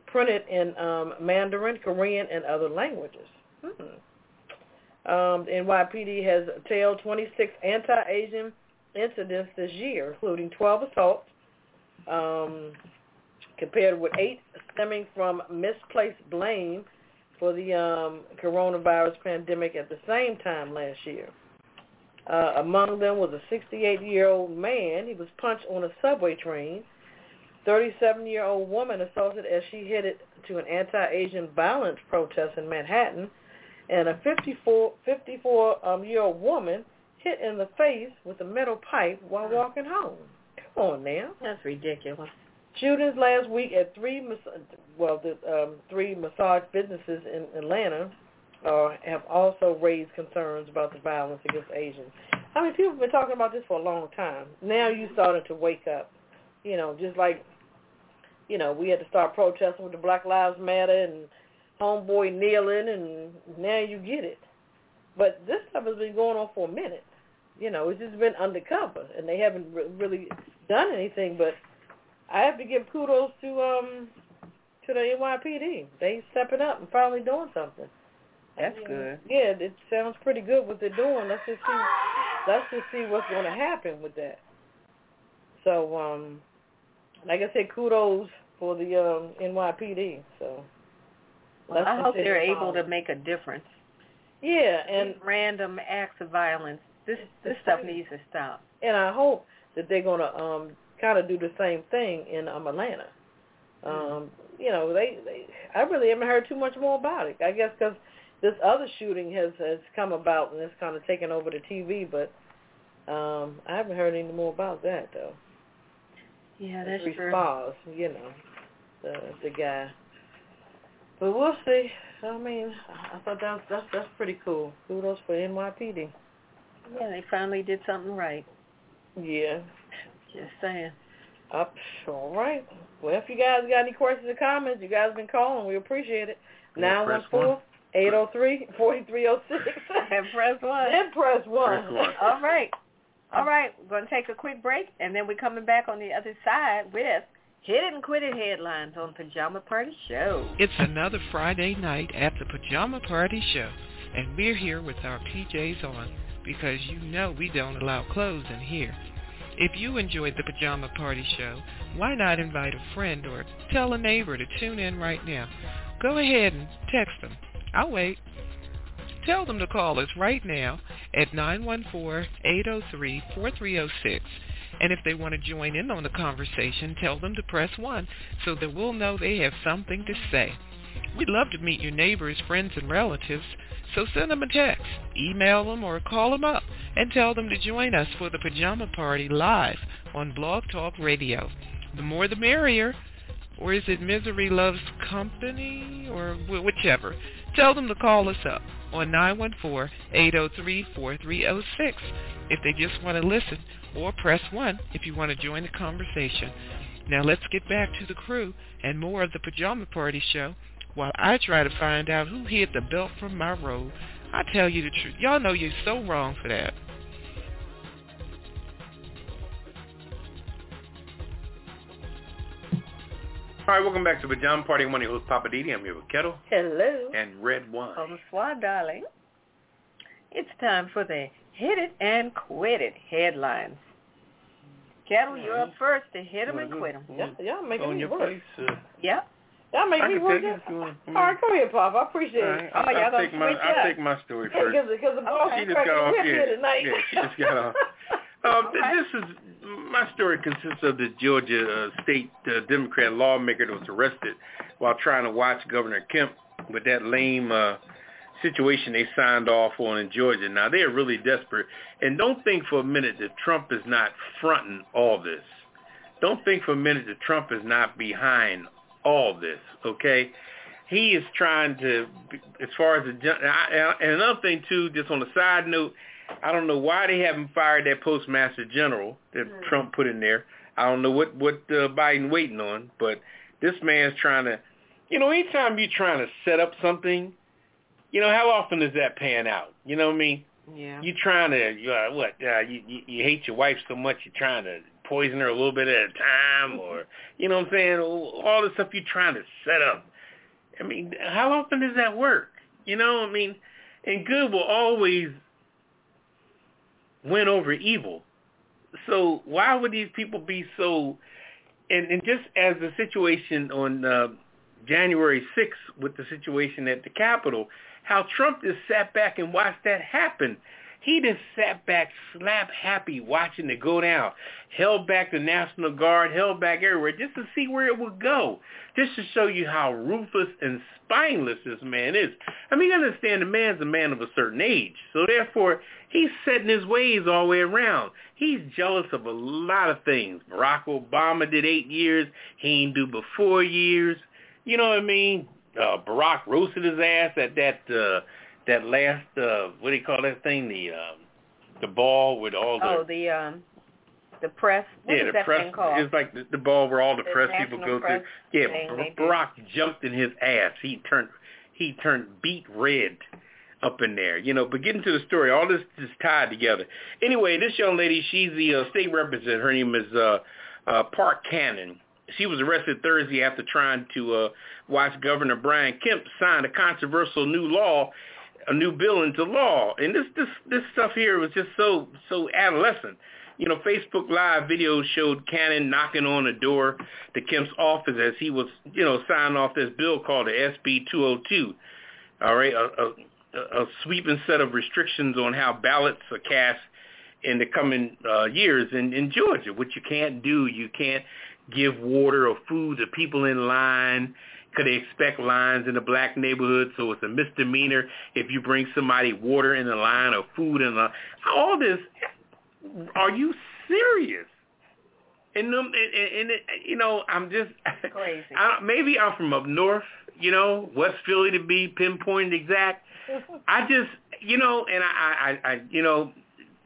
printed in um, Mandarin, Korean, and other languages. Hmm. Um, NYPD has tailed 26 anti-Asian incidents this year, including 12 assaults, um, compared with eight stemming from misplaced blame for the um, coronavirus pandemic at the same time last year. Uh, among them was a 68-year-old man. He was punched on a subway train. 37-year-old woman assaulted as she headed to an anti-Asian violence protest in Manhattan. And a 54, 54-year-old woman hit in the face with a metal pipe while walking home. Come on now. That's ridiculous. Shootings last week at three well, the um, three massage businesses in Atlanta uh, have also raised concerns about the violence against Asians. I mean, people have been talking about this for a long time. Now you starting to wake up. You know, just like you know, we had to start protesting with the Black Lives Matter and homeboy kneeling, and now you get it. But this stuff has been going on for a minute. You know, it's just been undercover, and they haven't re- really done anything. But I have to give kudos to um to the NYPD. They stepping up and finally doing something. That's Yeah. good. Yeah, it sounds pretty good what they're doing. Let's just see. Let's just see what's going to happen with that. So, um, like I said, kudos for the um, NYPD. So, Well, I hope they're able to make a difference. Yeah, and random acts of violence. This this stuff needs to stop. and I hope that they're going to um kind of do the same thing in um, Atlanta. Um, you know, they, they I really haven't heard too much more about it. I guess because this other shooting has has come about and it's kind of taken over the TV, but um I haven't heard any more about that though. Yeah, that's true. Spars, you know, the the guy. But we'll see. I mean, I thought that was, that's that's pretty cool. Kudos for NYPD. Yeah, they finally did something right. Yeah. Just saying. Up. All right. Well, if you guys got any questions or comments, you guys been calling. We appreciate it. Yeah, Nine one press four one. eight zero three forty three zero six. And press one. Then press one. Press one. All right. All right, we're going to take a quick break, and then we're coming back on the other side with Hit It and Quit It headlines on Pajama Party Show. It's another Friday night at the Pajama Party Show, and we're here with our PJs on because you know we don't allow clothes in here. If you enjoyed the Pajama Party Show, why not invite a friend or tell a neighbor to tune in right now? Go ahead and text them. I'll wait. Tell them to call us right now at 914-803-4306. And if they want to join in on the conversation, tell them to press 1 so that we'll know they have something to say. We'd love to meet your neighbors, friends, and relatives, so send them a text, email them, or call them up and tell them to join us for the Pajama Party live on Blog Talk Radio. The more the merrier. Or is it Misery Loves Company? Or whichever. Tell them to call us up on 914-803-4306 if they just want to listen, or press 1 if you want to join the conversation. Now let's get back to the crew and more of the Pajama Party show while I try to find out who hid the belt from my robe. I tell you the truth. Y'all know you're so wrong for that. All right, welcome back to Pajama Party. I'm one of your hosts, Poppa DD. I'm here with Ketel Hello. and Redwine. Bonsoir, darling. It's time for the Hit It and Quit It headlines. Ketel, you're up first to hit 'em and quit 'em. Y'all, y'all making On your work. place. Uh, Yep. Y'all make I me work. take it it. if you want. All right, go ahead, Pop. I appreciate All it. right. Oh, I'll, y'all I'll gonna take my up. take my story first. because the boss She just got off. here Yeah, yeah, she just got off. Um, th- This is my story consists of the Georgia uh, state uh, Democrat lawmaker that was arrested while trying to watch Governor Kemp with that lame uh, situation they signed off on in Georgia. Now they are really desperate, and don't think for a minute that Trump is not fronting all this. Don't think for a minute that Trump is not behind all this. Okay, he is trying to, as far as the and another thing too, just on a side note. I don't know why they haven't fired that postmaster general that Mm. Trump put in there. I don't know what what uh, Biden waiting on, but this man's trying to. You know, anytime you're trying to set up something, you know how often does that pan out? You know what I mean? Yeah. You trying to you, uh, what? Uh, you, you you hate your wife so much you're trying to poison her a little bit at a time, or you know what I'm saying? All the stuff you're trying to set up. I mean, how often does that work? You know, I mean, and good will always win over evil. So why would these people be so? And, and just as the situation on uh, January 6th with the situation at the Capitol, how Trump just sat back and watched that happen. He just sat back slap happy watching it go down. Held back the National Guard, held back everywhere just to see where it would go. Just to show you how ruthless and spineless this man is. I mean, you understand the man's a man of a certain age. So therefore, he's setting his ways all the way around. He's jealous of a lot of things. Barack Obama did eight years. He ain't do but four years. You know what I mean? Uh, Barack roasted his ass at that uh, that last uh, what do you call that thing? The um, the ball with all the Oh, the um, the press. What yeah the that press. It's like the, the ball where all the, The press people go press to. Yeah, Barack jumped in his ass. He turned he turned beet red up in there. You know, but getting to the story, all this is tied together. Anyway, this young lady, she's the uh, state representative. Her name is uh, uh, Park Cannon. She was arrested Thursday after trying to uh, watch Governor Brian Kemp sign a controversial new law, a new bill into law. And this this this stuff here was just so so adolescent. You know, Facebook Live video showed Cannon knocking on the door to Kemp's office as he was, you know, signing off this bill called the SB 202. All right, a, a, a sweeping set of restrictions on how ballots are cast in the coming uh, years in, in Georgia. What you can't do, you can't give water or food to people in line because they expect lines in the black neighborhood, so it's a misdemeanor if you bring somebody water in the line or food in the all this. Are you serious? And, them, and, and, and you know, I'm just Crazy. I, maybe I'm from up north, you know, West Philly to be pinpointed exact. I just, you know, and I, I, I, you know,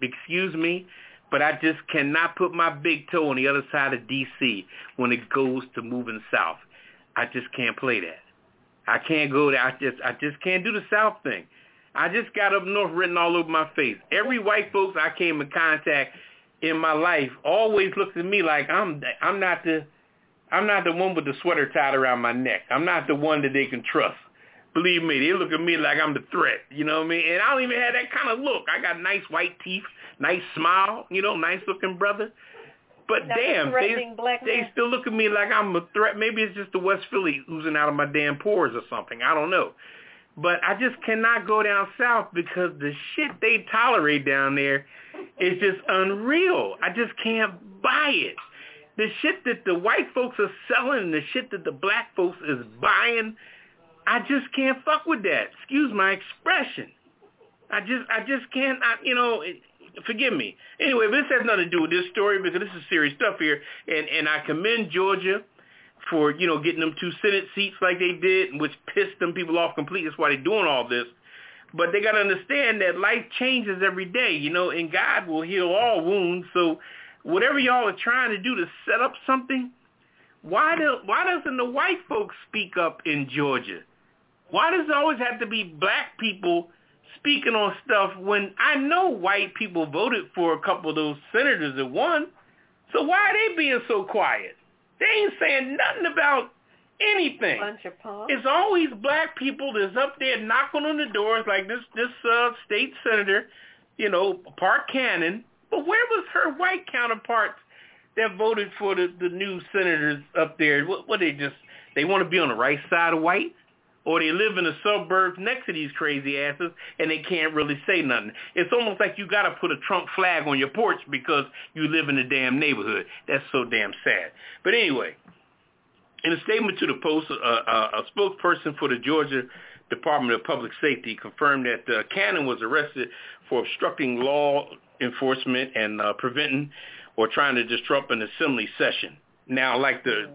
excuse me, but I just cannot put my big toe on the other side of D.C. when it goes to moving south. I just can't play that. I can't go there. I just, I just can't do the South thing. I just got up north written all over my face. Every white folks I came in contact in my life always looks at me like I'm I'm not the I'm not the one with the sweater tied around my neck. I'm not the one that they can trust. Believe me, they look at me like I'm the threat. You know what I mean? And I don't even have that kind of look. I got nice white teeth, nice smile, you know, nice looking brother. But damn, they black they still look at me like I'm a threat. Maybe it's just the West Philly oozing out of my damn pores or something. I don't know. But I just cannot go down south because the shit they tolerate down there is just unreal. I just can't buy it. The shit that the white folks are selling and the shit that the black folks is buying, I just can't fuck with that. Excuse my expression. I just I just can't. I, you know, it, forgive me. Anyway, this has nothing to do with this story because this is serious stuff here, and and I commend Georgia for you know getting them two Senate seats like they did, which pissed them people off completely. That's why they're doing all this. But they got to understand that life changes every day, you know, and God will heal all wounds. So whatever y'all are trying to do to set up something, why do why doesn't the white folks speak up in Georgia? Why does it always have to be black people speaking on stuff when I know white people voted for a couple of those senators that won? So why are they being so quiet? They ain't saying nothing about anything. Bunch of. It's always black people that's up there knocking on the doors like this this uh, state senator, you know, Park Cannon. But where was her white counterparts that voted for the, the new senators up there? What, what they just they want to be on the right side of white? Or they live in the suburbs next to these crazy asses and they can't really say nothing. It's almost like you got to put a Trump flag on your porch because you live in the damn neighborhood. That's so damn sad. But anyway, in a statement to the Post, uh, uh, a spokesperson for the Georgia Department of Public Safety confirmed that uh, Cannon was arrested for obstructing law enforcement and uh, preventing or trying to disrupt an assembly session. Now, like the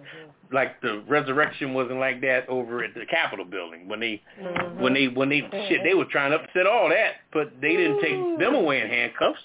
like the resurrection wasn't like that over at the Capitol building when they when they when they shit they were trying to upset all that, but they didn't take them away in handcuffs.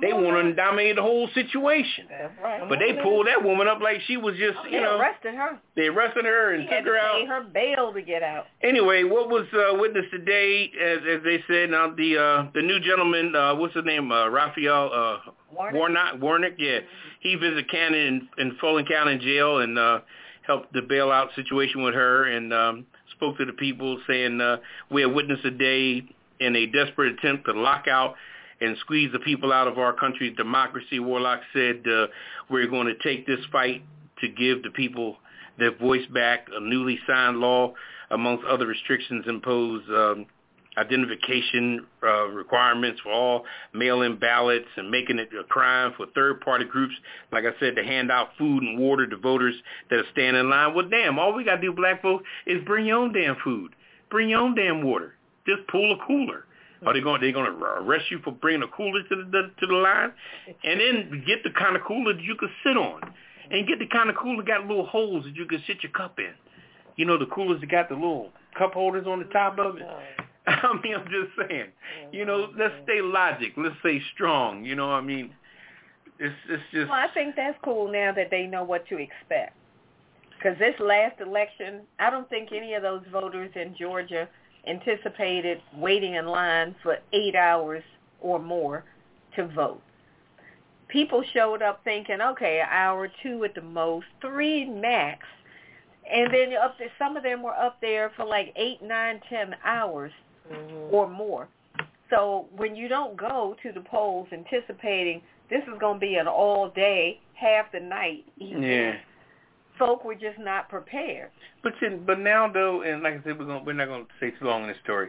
They wanted to dominate the whole situation. That's right. But they pulled that woman up like she was just, Oh, you they know, arrested her. they arrested her and took had to her out. pay her bail to get out. Anyway, what was uh, witnessed today, as, as they said, now the uh, the new gentleman, uh, what's his name, uh, Raphael uh, Warnock? Warnock, Warnock, yeah, he visited Cannon in, in Fulton County Jail and uh, helped the bailout situation with her and um, spoke to the people, saying uh, we have witnessed a day in a desperate attempt to lock out and squeeze the people out of our country's democracy. Warnock said uh, we're going to take this fight to give the people their voice back, a newly signed law, amongst other restrictions imposed um, identification uh, requirements for all mail-in ballots and making it a crime for third-party groups, like I said, to hand out food and water to voters that are standing in line. Well, damn, all we got to do, black folks, is bring your own damn food. Bring your own damn water. Just pull a cooler. Are they going? They going to arrest you for bringing a cooler to the, to the line, and then get the kind of cooler that you can sit on, and get the kind of cooler that got little holes that you can sit your cup in. You know the coolers that got the little cup holders on the top of it. I mean, I'm just saying. You know, let's mm-hmm. stay logic. Let's stay strong. You know, I mean, it's it's just. Well, I think that's cool now that they know what to expect. Because this last election, I don't think any of those voters in Georgia anticipated waiting in line for eight hours or more to vote. People showed up thinking, okay, an hour, two at the most, three max, and then up there, some of them were up there for like eight, nine, ten hours Mm-hmm. or more. So when you don't go to the polls anticipating this is going to be an all day, half the night event, Yeah. folk were just not prepared. But see, but now though, and like I said, we're going we're not going to stay too long in this story.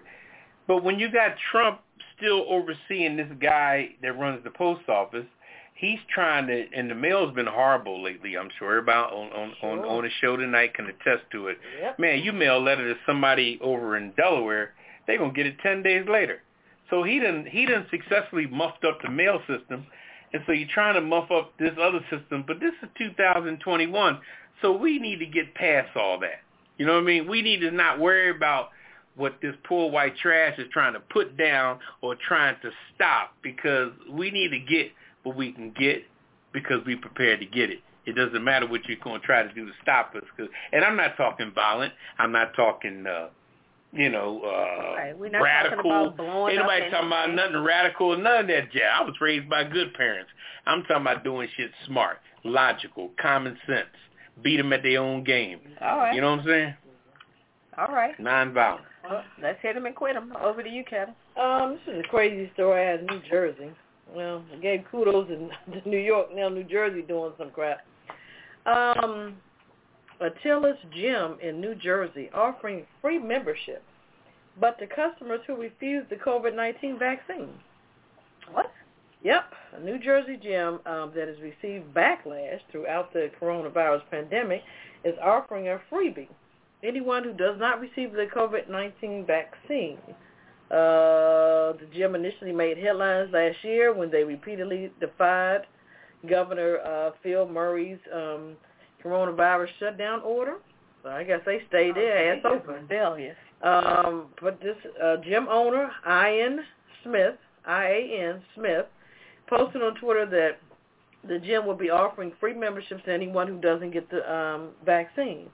But when you got Trump still overseeing this guy that runs the post office, he's trying to, and the mail's been horrible lately. I'm sure about on on on, on the show tonight can attest to it. Yep. Man, you mail a letter to somebody over in Delaware, they're gonna get it ten days later. So he done he done successfully muffed up the mail system, and so you're trying to muff up this other system. But this is 2021, so we need to get past all that. You know what I mean? We need to not worry about what this poor white trash is trying to put down or trying to stop because we need to get what we can get because we prepared to get it. It doesn't matter what you're going to try to do to stop us. Cause, and I'm not talking violent. I'm not talking uh, you know, uh, Right. We're not radical. talking about blowing Ain't up nobody talking about nothing radical, none of that jazz. I was raised by good parents. I'm talking about doing shit smart, logical, common sense. Beat them at their own game. All right. You know what I'm saying? All right. Nonviolent. Well, let's hit him and quit him. Over to you, Kevin. Um, this is a crazy story out of New Jersey. Well, I gave kudos in New York, now New Jersey doing some crap. Um, Atilis Gym in New Jersey offering free membership, but to customers who refuse the COVID-19 vaccine. What? Yep, a New Jersey gym um, that has received backlash throughout the coronavirus pandemic is offering a freebie. Anyone who does not receive the COVID-19 vaccine. Uh, the gym initially made headlines last year when they repeatedly defied Governor uh, Phil Murphy's um, coronavirus shutdown order. So I guess they stayed their ass open. Rebellious. Um, but this uh, gym owner, Ian Smith, I-A-N Smith, posted on Twitter that the gym will be offering free memberships to anyone who doesn't get the um, vaccine.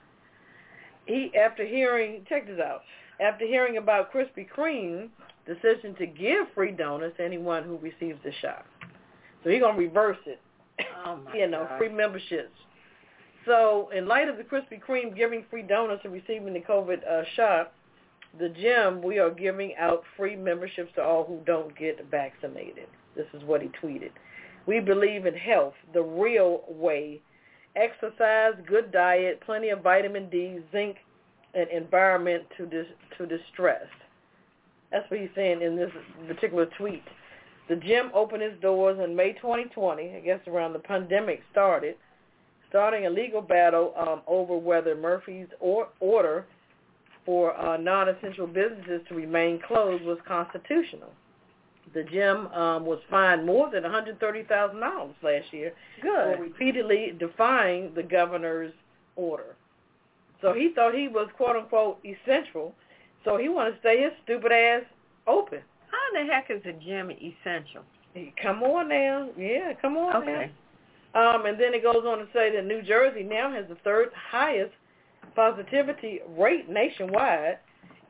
He, after hearing, check this out, after hearing about Krispy Kreme's decision to give free donuts to anyone who receives the shot. So he's going to reverse it, Oh my you know, God. free memberships. So in light of the Krispy Kreme giving free donuts and receiving the COVID uh, shot, the gym, we are giving out free memberships to all who don't get vaccinated. This is what he tweeted. We believe in health, the real way. Exercise, good diet, plenty of vitamin D, zinc, and environment to dis- to distress. That's what he's saying in this particular tweet. The gym opened its doors in May 2020, I guess around the pandemic started, starting a legal battle um, over whether Murphy's or- order for uh, non-essential businesses to remain closed was constitutional. The gym um, was fined more than $130,000 last year for repeatedly defying the governor's order. So he thought he was quote unquote essential, so he wanted to stay his stupid ass open. How in the heck is a gym essential? Come on now, yeah, come on Okay. now. Um, and then it goes on to say that New Jersey now has the third highest positivity rate nationwide,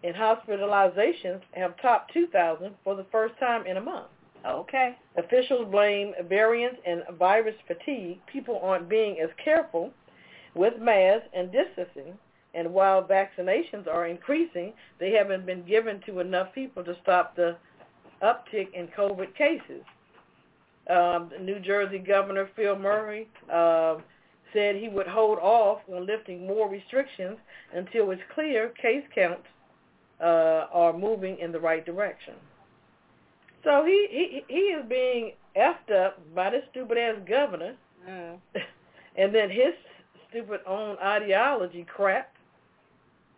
and hospitalizations have topped 2,000 for the first time in a month. Okay. Officials blame variants and virus fatigue. People aren't being as careful with masks and distancing. And while vaccinations are increasing, they haven't been given to enough people to stop the uptick in COVID cases. Um, New Jersey Governor Phil Murphy uh, said he would hold off on lifting more restrictions until it's clear case counts uh, are moving in the right direction. So he he he is being effed up by this stupid ass governor, Mm. and then his stupid own ideology crap.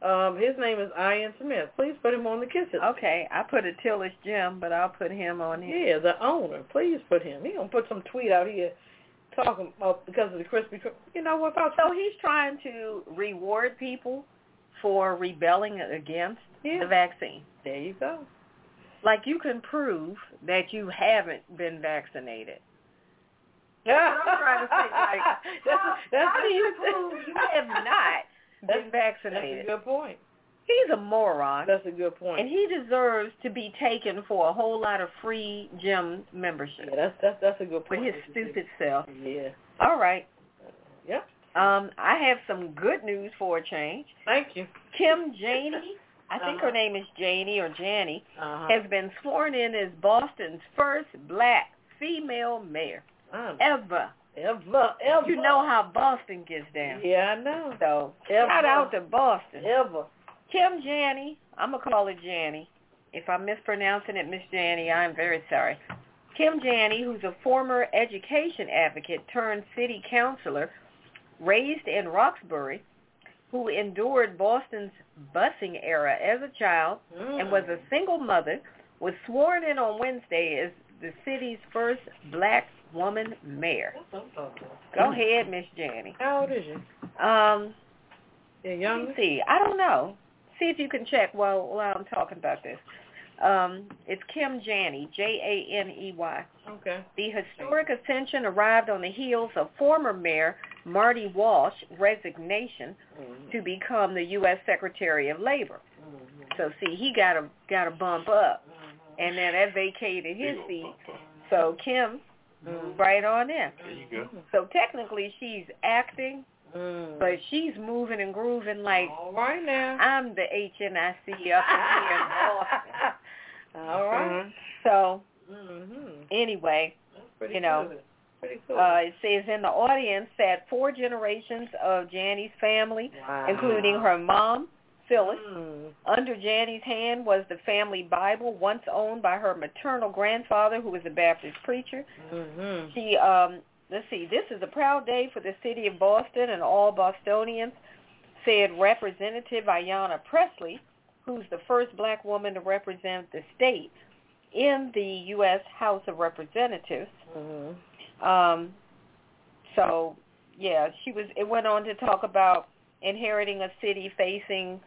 Um, his name is Ian Smith. Please put him on the kiss it. Okay. I put Atilis gym, but I'll put him on here. Yeah, the owner. Please put him. He gonna put some tweet out here talking about because of the Krispy Kreme. You know what? I So he's trying to reward people for rebelling against yeah, the vaccine. there you go. Like you can prove that you haven't been vaccinated. Yeah, I'm trying to say like, that's, how, that's how do you prove you have not been That's a good point. He's a moron. That's a good point. And he deserves to be taken for a whole lot of free gym membership yeah, that's that's that's a good point. for his stupid self. Yeah. All right. Yep. Um, I have some good news for a change. Thank you. Kim Janey, I think Uh-huh. her name is Janie or Janie, Uh-huh. has been sworn in as Boston's first black female mayor I'm ever. Ever ever. You know how Boston gets down. Yeah, I know. So Ever. shout out to Boston. Ever. Kim Janney, I'm going to call her Janney. If I'm mispronouncing it, Miss Janney, I'm very sorry. Kim Janney, who's a former education advocate turned city councilor, raised in Roxbury, who endured Boston's busing era as a child and was a mm. single mother, was sworn in on Wednesday as the city's first black woman mayor. Go ahead, Miss Janney. How old is you? Um, Yeah, let young. me see. I don't know. See if you can check while while I'm talking about this. Um, it's Kim Janney, J-A-N-E-Y. Okay. The historic ascension arrived on the heels of former Mayor Marty Walsh resignation to become the U.S. Secretary of Labor. So see, he got a got a bump up, and then that vacated his seat. So Kim moved right on in. There you go. So technically, she's acting, Mm. but she's moving and grooving like All right now. I'm the HNIC up in here in Boston. All right. Mhm. So Mm-hmm. anyway, Pretty You know, good. Pretty cool. uh, it says in the audience sat four generations of Janie's family, wow. including her mom, Phyllis. Mm. Under Janny's hand was the family Bible, once owned by her maternal grandfather, who was a Baptist preacher. Mm-hmm. She, um, let's see, this is a proud day for the city of Boston and all Bostonians, said Representative Ayanna Pressley, who's the first black woman to represent the state in the U.S. House of Representatives. Mm-hmm. Um, so, yeah, she was. It went on to talk about inheriting a city facing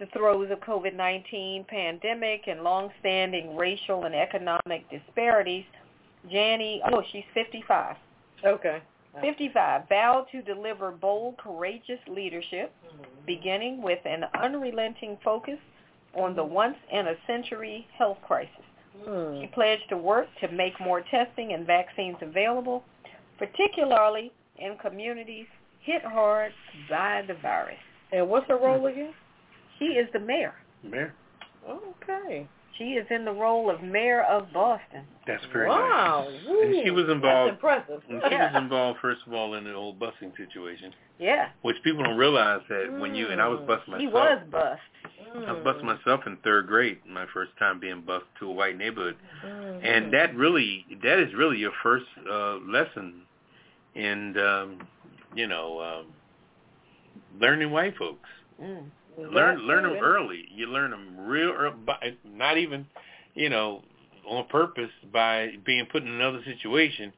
the throes of COVID-19 pandemic and long-standing racial and economic disparities. Janny, oh, she's 55. Okay. 55 vowed to deliver bold, courageous leadership, beginning with an unrelenting focus on the once-in-a-century health crisis. She Mm. pledged to work to make more testing and vaccines available, particularly in communities hit hard by the virus. And what's her role again? She is the mayor. Mayor, Okay. She is in the role of mayor of Boston. that's very wow. nice. Woo. And she was involved. That's impressive. And she was involved first of all in the old busing situation, Yeah, which people don't realize that when you and I was busing myself. he was bust. I was busing myself in third grade, my first time being bused to a white neighborhood, Mhm. and that really that is really your first uh, lesson in um, you know um, learning white folks. Mm. Learn That's learn them it. early. You learn them real early, by, not even you know on purpose by being put in another situation,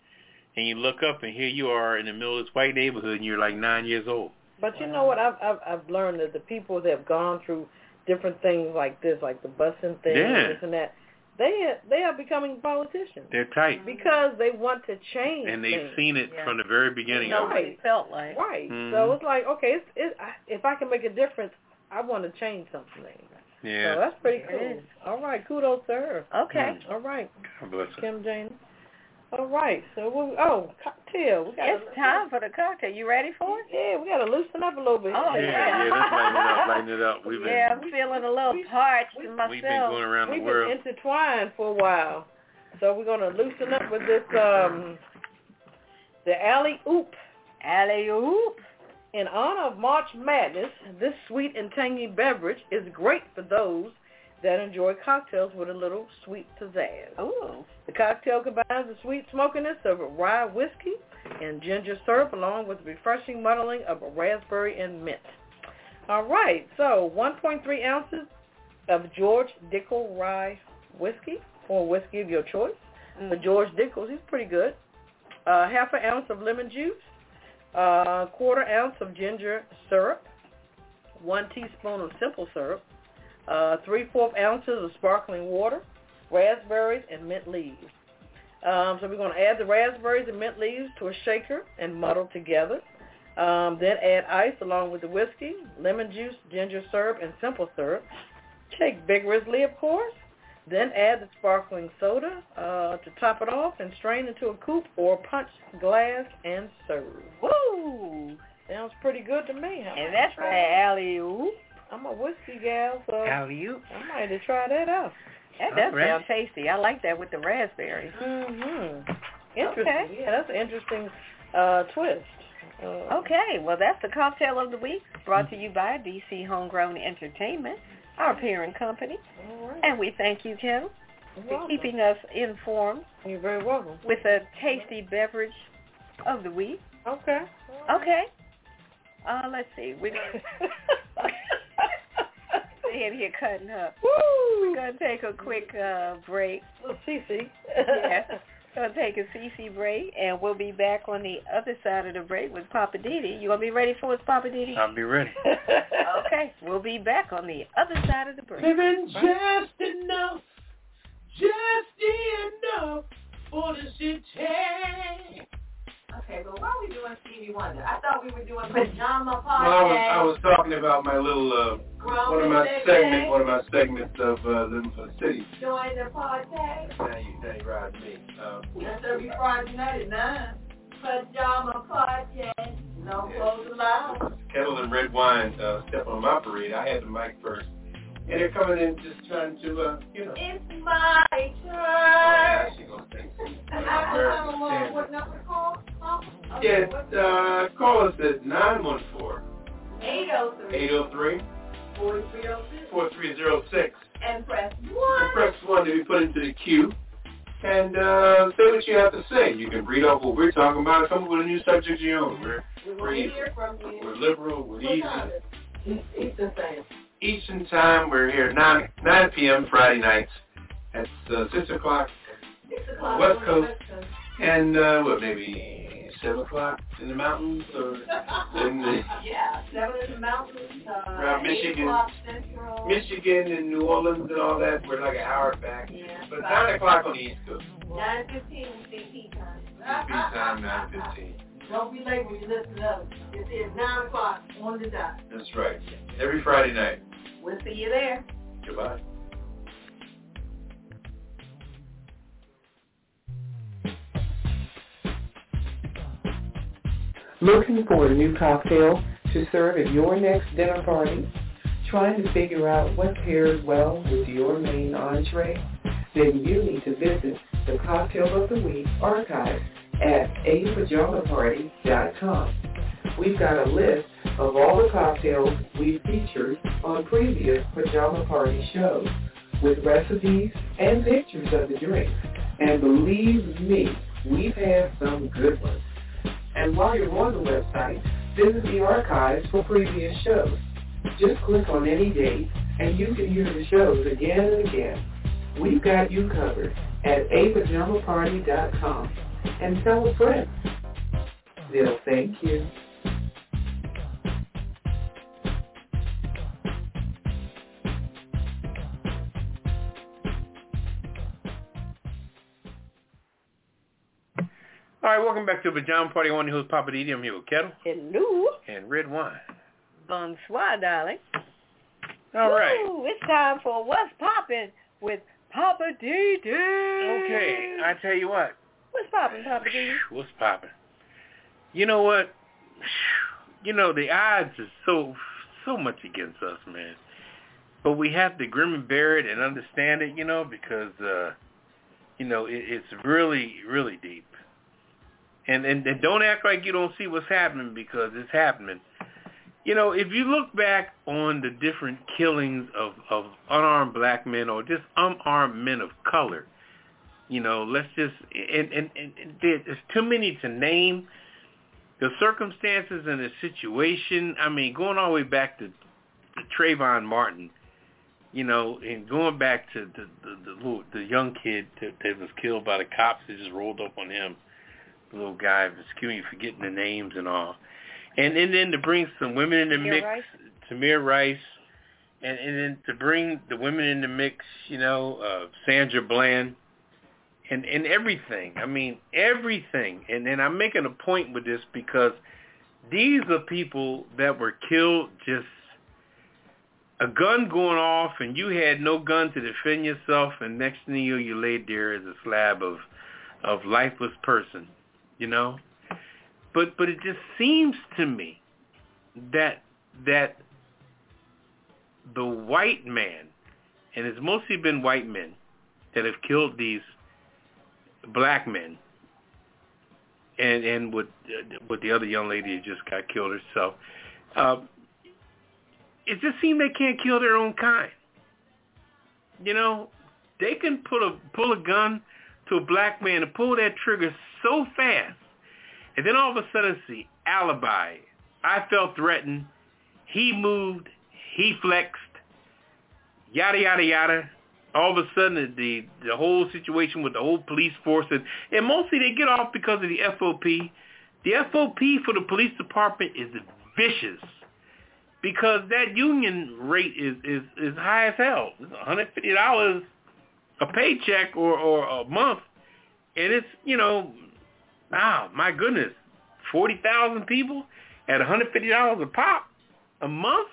and you look up and here you are in the middle of this white neighborhood, and you're like nine years old. But you know what? I've I've I've learned that the people that have gone through different things like this, like the busing thing, Yeah. this and that, they they are becoming politicians They're tight, because they want to change. and they've things. seen it Yeah. from the very beginning. You know of what it. it felt like. Right. Mhm. So it's like, okay, it's, it, I, if I can make a difference, I want to change something. Yeah. So that's pretty It cool. All right, kudos to her. Okay. Mm. All right, God bless her. Kim Jane. All right, so we, oh, cocktail. We got It's time for the cocktail. You ready for it? Yeah, we got to loosen up a little bit. Oh, Yeah, yeah, let's lighten it up, lighten it up. We've been Yeah, I'm feeling a little parched myself. we've been going around the world. We've been intertwined for a while, so we're gonna loosen up with this um the alley oop. Alley oop. In honor of March Madness, this sweet and tangy beverage is great for those that enjoy cocktails with a little sweet pizzazz. Ooh. The cocktail combines the sweet smokiness of rye whiskey and ginger syrup along with the refreshing muddling of raspberry and mint. All right, so 1.3 ounces of George Dickel rye whiskey or whiskey of your choice. For George Dickel's, he's pretty good. Uh, half an ounce of lemon juice, uh, quarter ounce of ginger syrup, one teaspoon of simple syrup, uh, three-fourth ounces of sparkling water, raspberries, and mint leaves. Um, so we're going to add the raspberries and mint leaves to a shaker and muddle together. Um, then add ice along with the whiskey, lemon juice, ginger syrup, and simple syrup. Shake vigorously, of course. Then add the sparkling soda uh, to top it off and strain into a coupe or punch glass and serve. Woo! Sounds pretty good to me. Huh? And that's right, alley oop. I'm a whiskey gal, so Alley oop. I might have to try that out. That does All right. sound tasty. I like that with the raspberries. Mm-hmm. Interesting. Okay. Yeah, that's an interesting uh, twist. Uh, Okay, well that's the cocktail of the week brought to you by DC Homegrown Entertainment, our parent company. Right. And we thank you, Kim, You're for welcome. keeping us informed You're very welcome. with a tasty beverage of the week. Okay. Okay. Uh, let's see. We're stay in here cutting up. Woo! We're gonna take a quick uh, break. Little Cece. Yeah. Gonna take a CC break, and we'll be back on the other side of the break with Poppa DD. You gonna be ready for us, Poppa DD? I'll be ready. Okay, we'll be back on the other side of the break. Living just enough, just enough for the city. Okay, but why are we doing Stevie Wonder? I thought we were doing pajama party. Well, I was, I was talking about my little uh, Grown one of my segments, one of my segments of uh, living for the city. Join the party. Now you, now you ride me. Um, That's every Friday night at 9. Pajama party. No clothes allowed. Ketel and red wine uh, step on my parade. I had the mic first, and they're coming in just trying to, uh, you know. It's my turn. she gonna sing some I American don't know standard. what number call. Oh, Yeah, okay, what- uh, call us at 914 803 803 4306 4306 and press and 1. press 1 to be put into the queue. And uh, say what you have to say. You can read off what we're talking about. Come up with a new subject of your own. We're, We want we're, to hear from you. we're liberal. We're What easy. time is it? Eastern time. We're here at 9, 9 p.m. Friday nights. That's uh, 6 o'clock. 6 o'clock. West Coast. West Coast. And uh, what, maybe 7 o'clock in the mountains? Or in the, yeah, 7 in the mountains. Uh, Around Michigan. Central. Michigan and New Orleans and all that, we're like an hour back. Yeah. But 9 o'clock on the East Coast. 9.15 we say tea time. Tea time, 9.15. Don't be late when you listen to us. It is 9 o'clock on the dot. That's right. Every Friday night. We'll see you there. Goodbye. Looking for a new cocktail to serve at your next dinner party? Trying to figure out what pairs well with your main entree? Then you need to visit the Cocktail of the Week archive at apajamaparty.com. We've got a list of all the cocktails we've featured on previous Pajama Party shows with recipes and pictures of the drinks. And believe me, we've had some good ones. And while you're on the website, visit the archives for previous shows. Just click on any date and you can hear the shows again and again. We've got you covered at apajamaparty.com and tell a friend. They'll thank you. All right, welcome back to the Pajama Party. One who's Poppa DD. I'm here with Ketel Hello. and Redwine. Bonsoir, darling. All right. It's time for What's Poppin' with Papa D D. Okay, I tell you what. What's poppin', Poppa D? What's popping? You know what? You know the odds are so so much against us, man. But we have to grim and bear it and understand it, you know, because uh, you know it, it's really really deep. And, and and don't act like you don't see what's happening because it's happening. You know, if you look back on the different killings of of unarmed black men or just unarmed men of color, you know, let's just and and, and, there's too many to name. The circumstances and the situation. I mean, going all the way back to, Trayvon Martin, you know, and going back to the the, the, the young kid that, that was killed by the cops that just rolled up on him, little guy. Excuse me, forgetting the names and all. And, and then to bring some women in the Tamir mix, Rice? Tamir Rice, and and then to bring the women in the mix, you know, uh, Sandra Bland, and and everything. I mean everything. And and I'm making a point with this because these are people that were killed just a gun going off and you had no gun to defend yourself and next thing you know you laid there as a slab of of lifeless person, you know? But but it just seems to me that that the white man and it's mostly been white men that have killed these black men and and with with the other young lady who just got killed herself uh, it just seems they can't kill their own kind you know they can put a pull a gun to a black man to pull that trigger so fast. And then all of a sudden see alibi. I felt threatened. He moved. He flexed. Yada yada yada. All of a sudden the the whole situation with the whole police force and, and mostly they get off because of the FOP. The FOP for the police department is vicious because that union rate is is is high as hell. It's $150 a paycheck or or a month, and it's you know, wow, my goodness, 40,000 people at $150 a pop a month?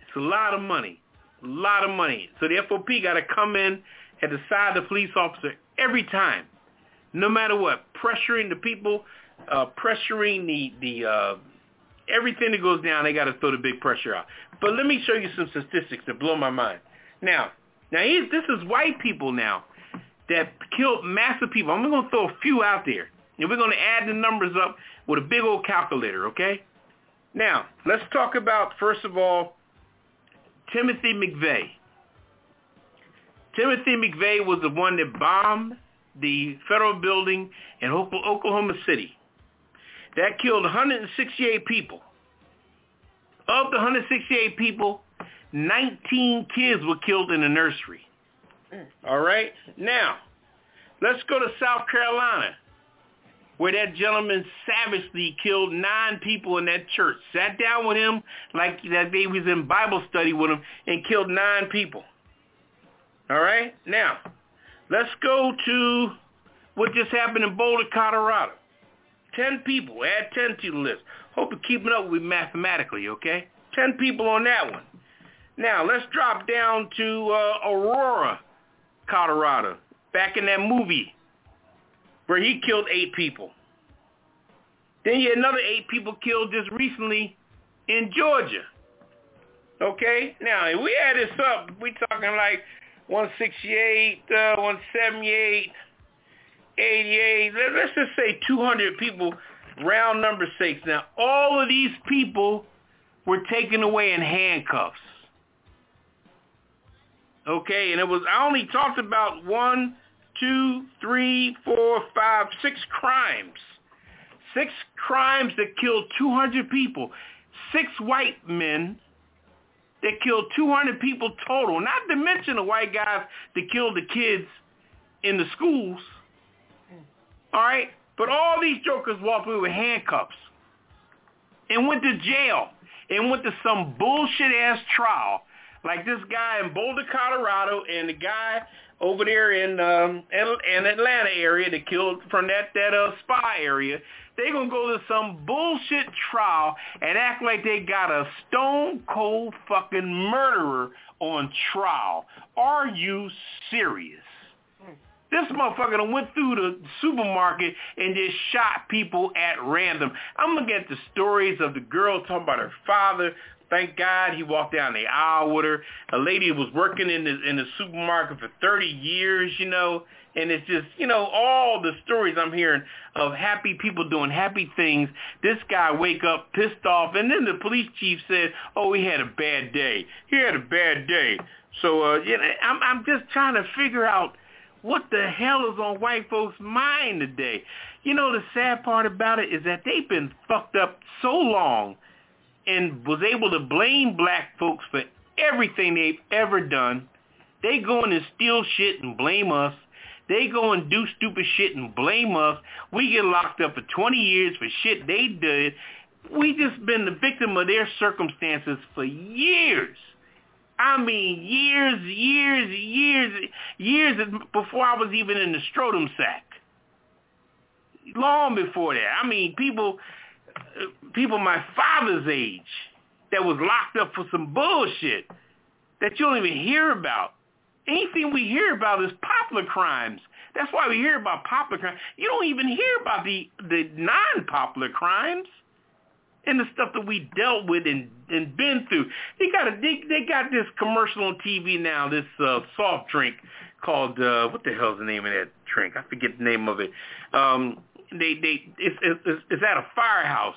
It's a lot of money. A lot of money. So the FOP got to come in side of the police officer every time, no matter what, pressuring the people, uh, pressuring the, the uh, everything that goes down, they got to throw the big pressure out. But let me show you some statistics that blow my mind. Now, now this is white people now that killed massive people. I'm going to throw a few out there, and we're going to add the numbers up with a big old calculator, okay? Now, let's talk about, first of all, Timothy McVeigh. Timothy McVeigh was the one that bombed the federal building in Oklahoma City. That killed 168 people. Of the 168 people, 19 kids were killed in the nursery. Mm. All right? Now, let's go to South Carolina, where that gentleman savagely killed nine people in that church. Sat down with him like that they was in Bible study with him and killed nine people. All right? Now, let's go to what just happened in Boulder, Colorado. 10 people. Add 10 to the list. Hope you're keeping up with mathematically, okay? 10 people on that one. Now, let's drop down to uh, Aurora, Colorado. Back in that movie where he killed eight people. Then you had another eight people killed just recently in Georgia. Okay? Now, if we add this up, we talking like 168, uh, 178, 88, let's just say 200 people, round number six. Now, all of these people were taken away in handcuffs. Okay, and it was, I only talked about one, two, three, four, five, six crimes. Six crimes that killed 200 people. Six white men that killed 200 people total. Not to mention the white guys that killed the kids in the schools. All right? But all these jokers walked away with handcuffs and went to jail and went to some bullshit ass trial like this guy in Boulder, Colorado, and the guy over there in um in Atlanta area that killed from that that uh spy area. They gonna go to some bullshit trial and act like they got a stone cold fucking murderer on trial. Are you serious? This motherfucker done went through the supermarket and just shot people at random. I'm looking at the stories of the girl talking about her father. Thank God he walked down the aisle with her. A lady was working in the in the supermarket for 30 years, you know, and it's just, you know, all the stories I'm hearing of happy people doing happy things. This guy wake up pissed off, and then the police chief said, "Oh, he had a bad day. He had a bad day." So, uh, you know, I'm I'm just trying to figure out what the hell is on white folks' mind today? You know, the sad part about it is that they've been fucked up so long and was able to blame black folks for everything they've ever done. They go in and steal shit and blame us. They go and do stupid shit and blame us. We get locked up for 20 years for shit they did. We just been the victim of their circumstances for years. I mean, years, years, years, years before I was even in the scrotum sack. Long before that. I mean, people, people my father's age that was locked up for some bullshit that you don't even hear about. Anything we hear about is popular crimes. That's why we hear about popular crimes. You don't even hear about the the non-popular crimes and the stuff that we dealt with and, and been through. They got a they, they got this commercial on TV now, this uh, soft drink called uh, what the hell's the name of that drink? I forget the name of it. Um, they they it's, it's it's at a firehouse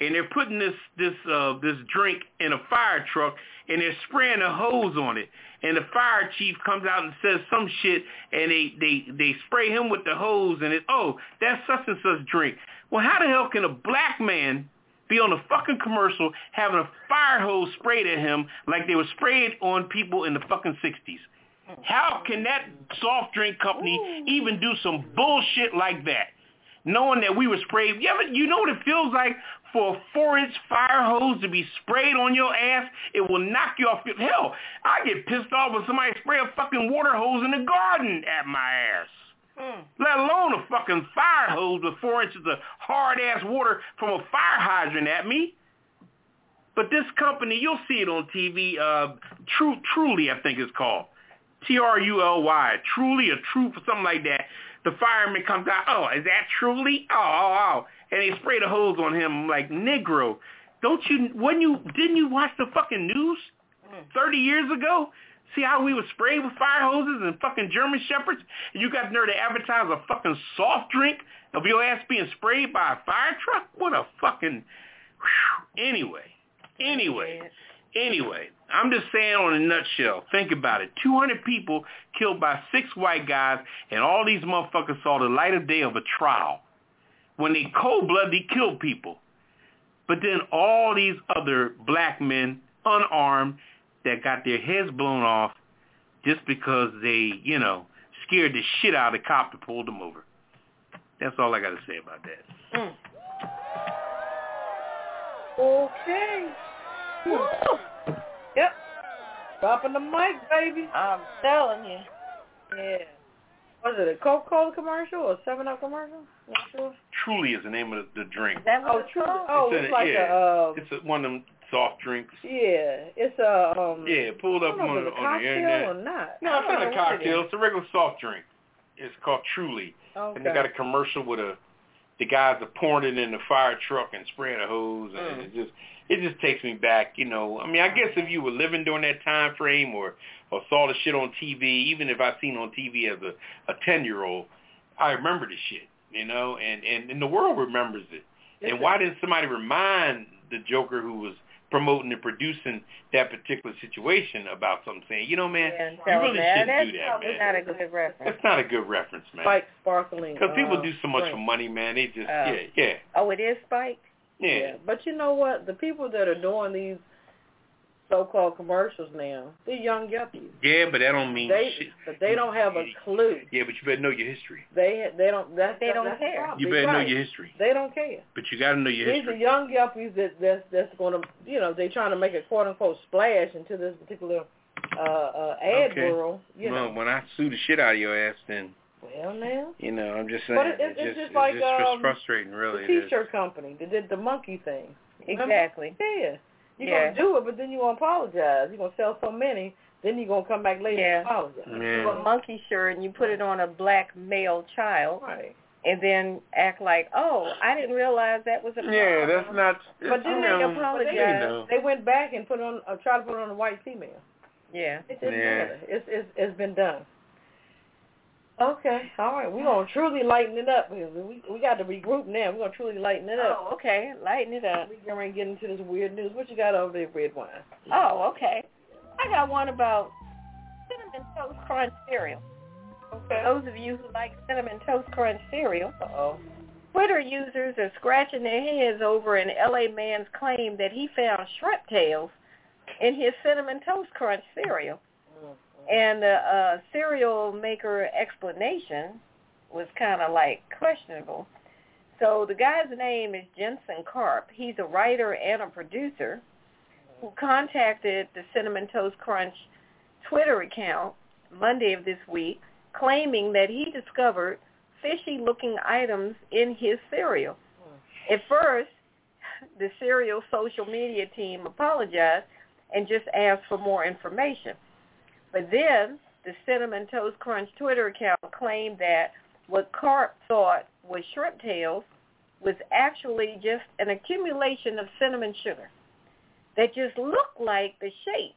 and they're putting this this uh this drink in a fire truck and they're spraying a hose on it and the fire chief comes out and says some shit and they they they spray him with the hose and it oh that's such and such drink well how the hell can a black man be on a fucking commercial having a fire hose sprayed at him like they were sprayed on people in the fucking 60s. How can that soft drink company even do some bullshit like that? Knowing that we were sprayed. You, ever, you know what it feels like for a four-inch fire hose to be sprayed on your ass? It will knock you off your... Hell, I get pissed off when somebody spray a fucking water hose in the garden at my ass. Mm. let alone a fucking fire hose with four inches of hard-ass water from a fire hydrant at me. But this company, you'll see it on TV, uh, True, Truly, I think it's called. T-R-U-L-Y, Truly or True, or something like that. The fireman comes out, oh, is that Truly? Oh, oh, oh. And they spray the hose on him like, Negro, don't you, when you, didn't you watch the fucking news mm. 30 years ago? See how we were sprayed with fire hoses and fucking German shepherds? And you got the nerve to advertise a fucking soft drink of your ass being sprayed by a fire truck? What a fucking... Whew. Anyway, anyway, anyway, I'm just saying on a nutshell, think about it. 200 people killed by six white guys, and all these motherfuckers saw the light of day of a trial when they cold-bloodedly killed people. But then all these other black men, unarmed, that got their heads blown off just because they, you know, scared the shit out of the cop that pulled them over. That's all I got to say about that. Mm. Okay. Woo. Yep. Dropping the mic, baby. I'm telling you. Yeah. Was it a Coca-Cola commercial or 7-Up commercial? Not sure. Truly is the name of the, the drink. Is that what Oh, it's true. called? Oh, It's it's, in- like yeah. a, um, It's a, one of them soft drinks. yeah, it's a, um, Yeah, pulled I up don't know on, if it's a on the internet. or not. No, it's don't a know what it cocktail. It's a regular soft drink. It's called Truly. Okay. And they got a commercial with a the guys are pouring it in the fire truck and spraying a hose, and Mm. it just it just takes me back. You know, I mean, I guess if you were living during that time frame or or saw the shit on TV, even if I seen on TV as a a ten year old, I remember the shit. You know, and and and the world remembers it. Yes, and why didn't somebody remind the Joker who was promoting and producing that particular situation about something saying, you know, man, Yeah, you really that. shouldn't do that, man. not a good reference. That's not a good reference, man. Spike sparkling. Because people uh, do so much drink. for money, man. They just, Oh. yeah, yeah, Oh, it is spiked? yeah. But you know what? The people that are doing these so-called commercials now, they're young yuppies. Yeah, but that don't mean They, shit. but they don't have a clue. Yeah, but you better know your history. They they don't. That's They don't that's care. problem. You They're better know your history. They don't care. But you got to know your history. These are young yuppies that that's that's going to you know they're trying to make a quote unquote splash into this particular uh, uh, ad Okay. world. You well, know. when I sue the shit out of your ass, then Well now. you know I'm just saying. But it- it's just, just like, it's um, frustrating, really. the. T-shirt company that did the monkey thing. Remember? Exactly. Yeah. You're Yeah. gonna do it, but then you're gonna apologize. You're gonna sell so many, then you're gonna come back later Yeah. and apologize. You Yeah. a monkey shirt and you put it on a black male child Right. and then act like, oh, I didn't realize that was a problem. Yeah, that's not. But then they know, apologize. you know. They went back and put on uh, tried to put on a white female. Yeah. It didn't Yeah. matter. It's it's it's been done. Okay, all right. We're gonna truly lighten it up. We we, we got to regroup now. We're gonna truly lighten it up. Oh, okay. Lighten it up. We're gonna get into this weird news. What you got over there, Redwine? Oh, okay. I got one about cinnamon toast crunch cereal. Okay. Those of you who like cinnamon toast crunch cereal, Uh oh. Twitter users are scratching their heads over an LA man's claim that he found shrimp tails in his cinnamon toast crunch cereal. And the uh, cereal maker explanation was kind of like questionable. So the guy's name is Jensen Karp. He's a writer and a producer who contacted the Cinnamon Toast Crunch Twitter account Monday of this week, claiming that he discovered fishy-looking items in his cereal. At first, the cereal social media team apologized and just asked for more information. But then the Cinnamon Toast Crunch Twitter account claimed that what Karp thought was shrimp tails was actually just an accumulation of cinnamon sugar that just looked like the shape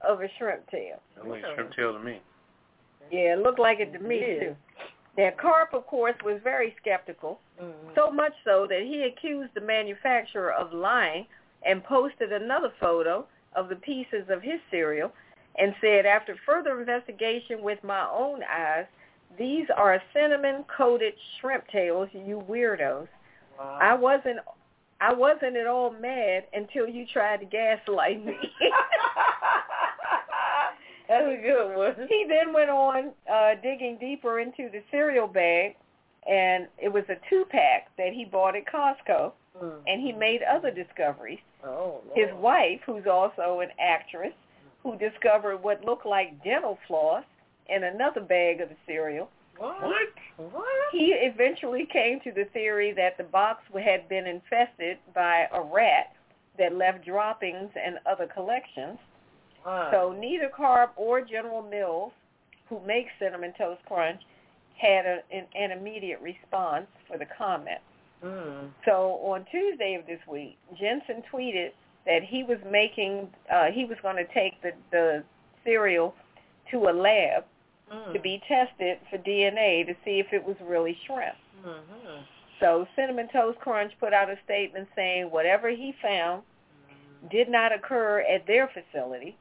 of a shrimp tail. That looks shrimp tail to me. Yeah, it looked like it to me Yeah. too. Now Karp, of course, was very skeptical, Mm-hmm. so much so that he accused the manufacturer of lying and posted another photo of the pieces of his cereal and said, after further investigation with my own eyes, these are cinnamon-coated shrimp tails, you weirdos. Wow. I wasn't I wasn't at all mad until you tried to gaslight me. That's a good one. he then went on uh, digging deeper into the cereal bag, and it was a two-pack that he bought at Costco, Mm. and he made other discoveries. Oh, His wife, who's also an actress, who discovered what looked like dental floss in another bag of the cereal, What? What? What? He eventually came to the theory that the box had been infested by a rat that left droppings and other collections. Wow. So neither Karp or General Mills, who makes Cinnamon Toast Crunch, had a, an, an immediate response for the comment. Mm. So on Tuesday of this week, Jensen tweeted that he was making, uh, he was going to take the, the cereal to a lab Mm. to be tested for DNA to see if it was really shrimp. Mm-hmm. So Cinnamon Toast Crunch put out a statement saying whatever he found did not occur at their facility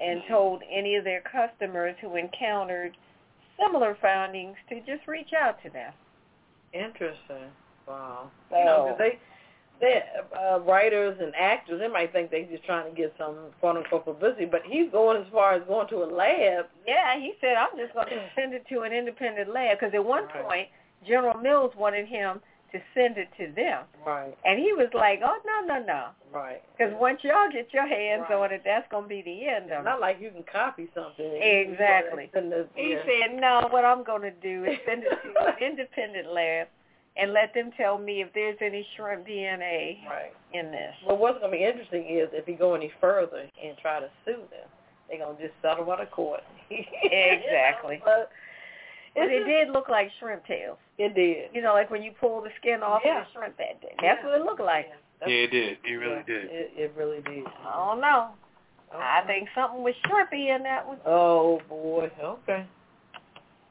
and told any of their customers who encountered similar findings to just reach out to them. Interesting. Wow. So, You know, they uh, writers and actors, they might think they're just trying to get some quote unquote publicity, but he's going as far as going to a lab. yeah, he said, I'm just going to send it to an independent lab because at one Right. point, General Mills wanted him to send it to them. Right. And he was like, oh, no, no, no. Right. Because once y'all get your hands Right. on it, that's going to be the end of It's it. not like you can copy something. Exactly. He yeah. said, no, what I'm going to do is send it to an independent lab and let them tell me if there's any shrimp DNA Right. in this. Well, what's going to be interesting is if he go any further and try to sue them, they're going to just settle out of court. Exactly. but But it did look like shrimp tails. It did. You know, like when you pull the skin off Yeah. of the shrimp that day. That's Yeah. what it looked like. Yeah, it did. It really did. It, it really did. I don't know. I think something was shrimpy in that one. Oh boy. Okay.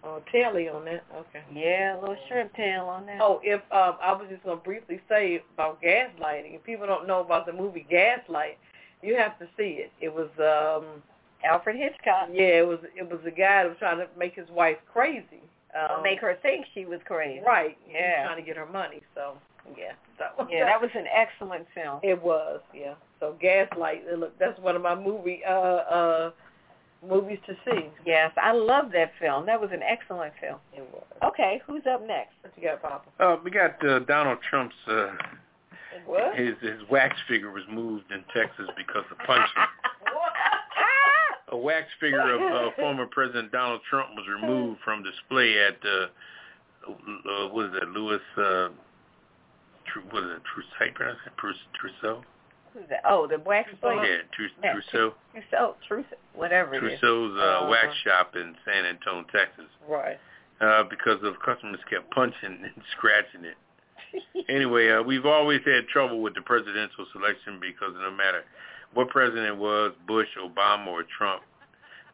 Oh, Telly on that. Okay. Yeah, a little shrimp tail on that. Oh, if um, I was just gonna briefly say about gaslighting. If people don't know about the movie Gaslight, you have to see it. It was um, Alfred Hitchcock. yeah, it was it was a guy that was trying to make his wife crazy. Or Um, make her think she was crazy. right. Yeah. trying to get her money. So yeah. So Yeah, that was an excellent film. It was, yeah. So Gaslight, uh, look, that's one of my movie uh uh movies to see. Yes, I love that film. That was an excellent film. It was. Okay, who's up next? What you got, Poppa? Uh, we got uh, Donald Trump's uh, What? his his wax figure was moved in Texas because of punching. A wax figure of uh, former President Donald Trump was removed from display at uh, uh, what is that? Louis uh, Tru- what is it? Trousseau? How you pronounce it? Trousseau? Who's that? Oh, the wax place. Yeah, Trus- Yeah, Trousseau. Trousseau, Trousseau, whatever it is. Trousseau's uh, Uh-huh. wax shop in San Antonio, Texas, Right. uh, because of customers kept punching and scratching it. anyway, uh, we've always had trouble with the presidential selection because no matter what president it was, Bush, Obama, or Trump,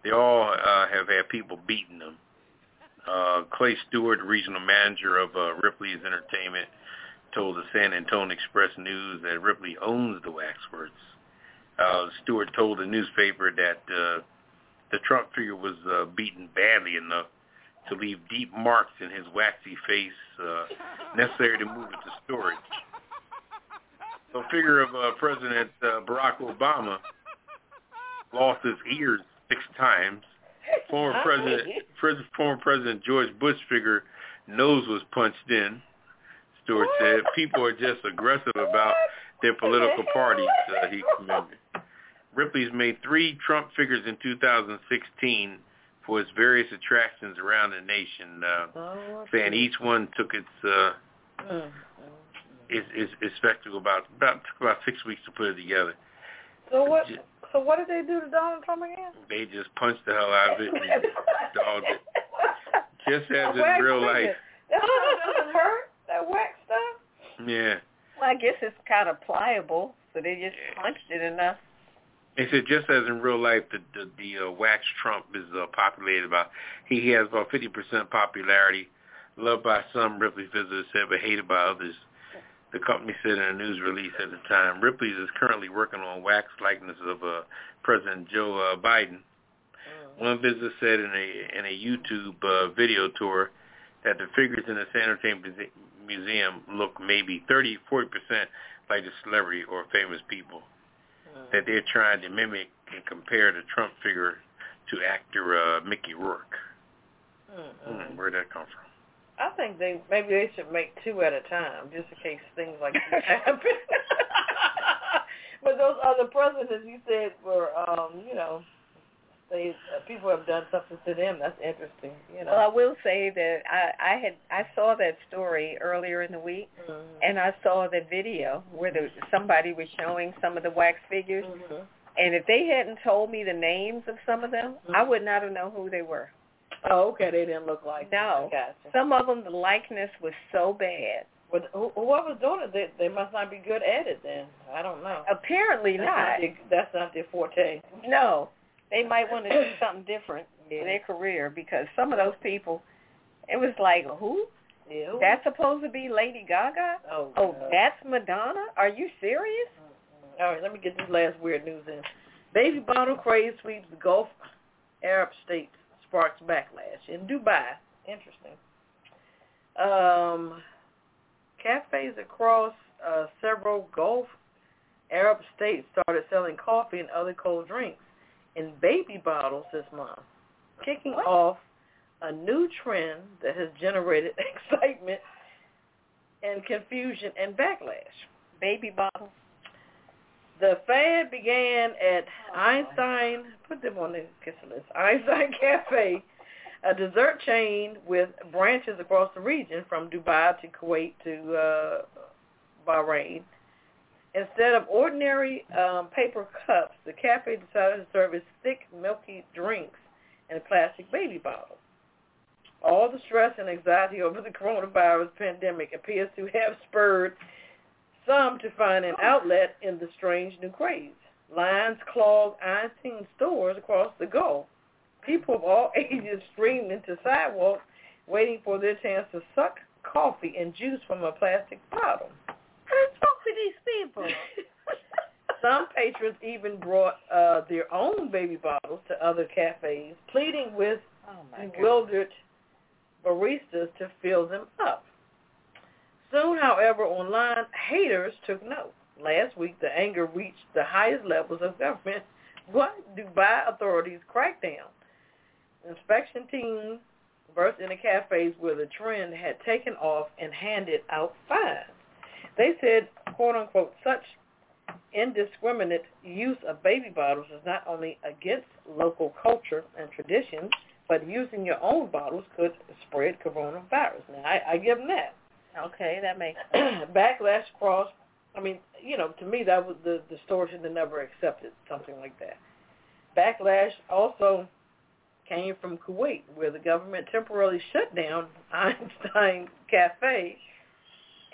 they all uh, have had people beating them. Uh, Clay Stewart, regional manager of uh, Ripley's Entertainment, told the San Antonio Express News that Ripley owns the Waxworks. Uh, Stewart told the newspaper that uh, the Trump figure was uh, beaten badly enough to leave deep marks in his waxy face uh, necessary to move it to storage. The figure of uh, President uh, Barack Obama lost his ears six times. Former President, pres- former President George Bush figure nose was punched in. Stewart said people are just aggressive about their political parties. Uh, he commended. Ripley's made three Trump figures in 2016 for its various attractions around the nation. Uh, Oh, saying each one took its uh, Mm. its, its, its spectacle about about took about six weeks to put it together. So what? So what did they do to Donald Trump again? They just punched the hell out of it and dogged it, just as in real life. That doesn't hurt. That wax. Yeah. Well, I guess it's kind of pliable, so they just punched it enough. They said just as in real life, the the, the uh, wax Trump is uh, populated about. He, has about 50% popularity, loved by some, Ripley visitors said, but hated by others. The company said in a news release at the time, Ripley's is currently working on wax likeness of uh, President Joe uh, Biden. One visitor said in a in a YouTube uh, video tour that the figures in the San Muse- Museum look maybe 30, 40 percent like the celebrity or famous people that they're trying to mimic and compare the Trump figure to actor uh, Mickey Rourke. Hmm, where'd that come from? I think they maybe they should make two at a time, just in case things like this happen. but those other presidents you said were, um, you know, they uh, people have done something to them. That's interesting. You know. Well, I will say that I, I had I saw that story earlier in the week, mm-hmm. and I saw the video where the, somebody was showing some of the wax figures, mm-hmm. and if they hadn't told me the names of some of them, mm-hmm. I would not have known who they were. Oh, okay. They didn't look like. No. Gotcha. Some of them, the likeness was so bad. But whoever's doing it, they, they must not be good at it. Then I don't know. Apparently that's not. not their, that's not their forte. No, they might want to do something different yeah. in their career because some of those people, it was like who? Yeah. That's supposed to be Lady Gaga? Oh. Oh, God. that's Madonna? Are you serious? All right, let me get this last weird news in. Baby bottle craze sweeps the Gulf Arab states, sparks backlash in Dubai. Interesting. Um, cafes across uh, several Gulf Arab states started selling coffee and other cold drinks in baby bottles this month, kicking What? off a new trend that has generated excitement and confusion and backlash. Baby bottle. The fad began at Einstein, put them on the kiss list, Einstein Cafe, a dessert chain with branches across the region from Dubai to Kuwait to uh, Bahrain. Instead of ordinary um, paper cups, the cafe decided to serve its thick, milky drinks in plastic baby bottles. All the stress and anxiety over the coronavirus pandemic appears to have spurred some to find an outlet in the strange new craze. Lines clog Einstein stores across the Gulf. People of all ages streamed into sidewalks waiting for their chance to suck coffee and juice from a plastic bottle. What's wrong with these people? Some patrons even brought uh, their own baby bottles to other cafes, pleading with Oh bewildered baristas to fill them up. Soon, however, online haters took note. Last week, the anger reached the highest levels of government. What Dubai authorities cracked down. Inspection teams burst into cafes where the trend had taken off and handed out fines. They said, quote unquote, such indiscriminate use of baby bottles is not only against local culture and traditions, but using your own bottles could spread coronavirus. Now, I, I give them that. Okay, that makes Backlash cross. I mean, you know, to me that was the the store should have never accepted something like that. Backlash also came from Kuwait, where the government temporarily shut down Einstein Cafe,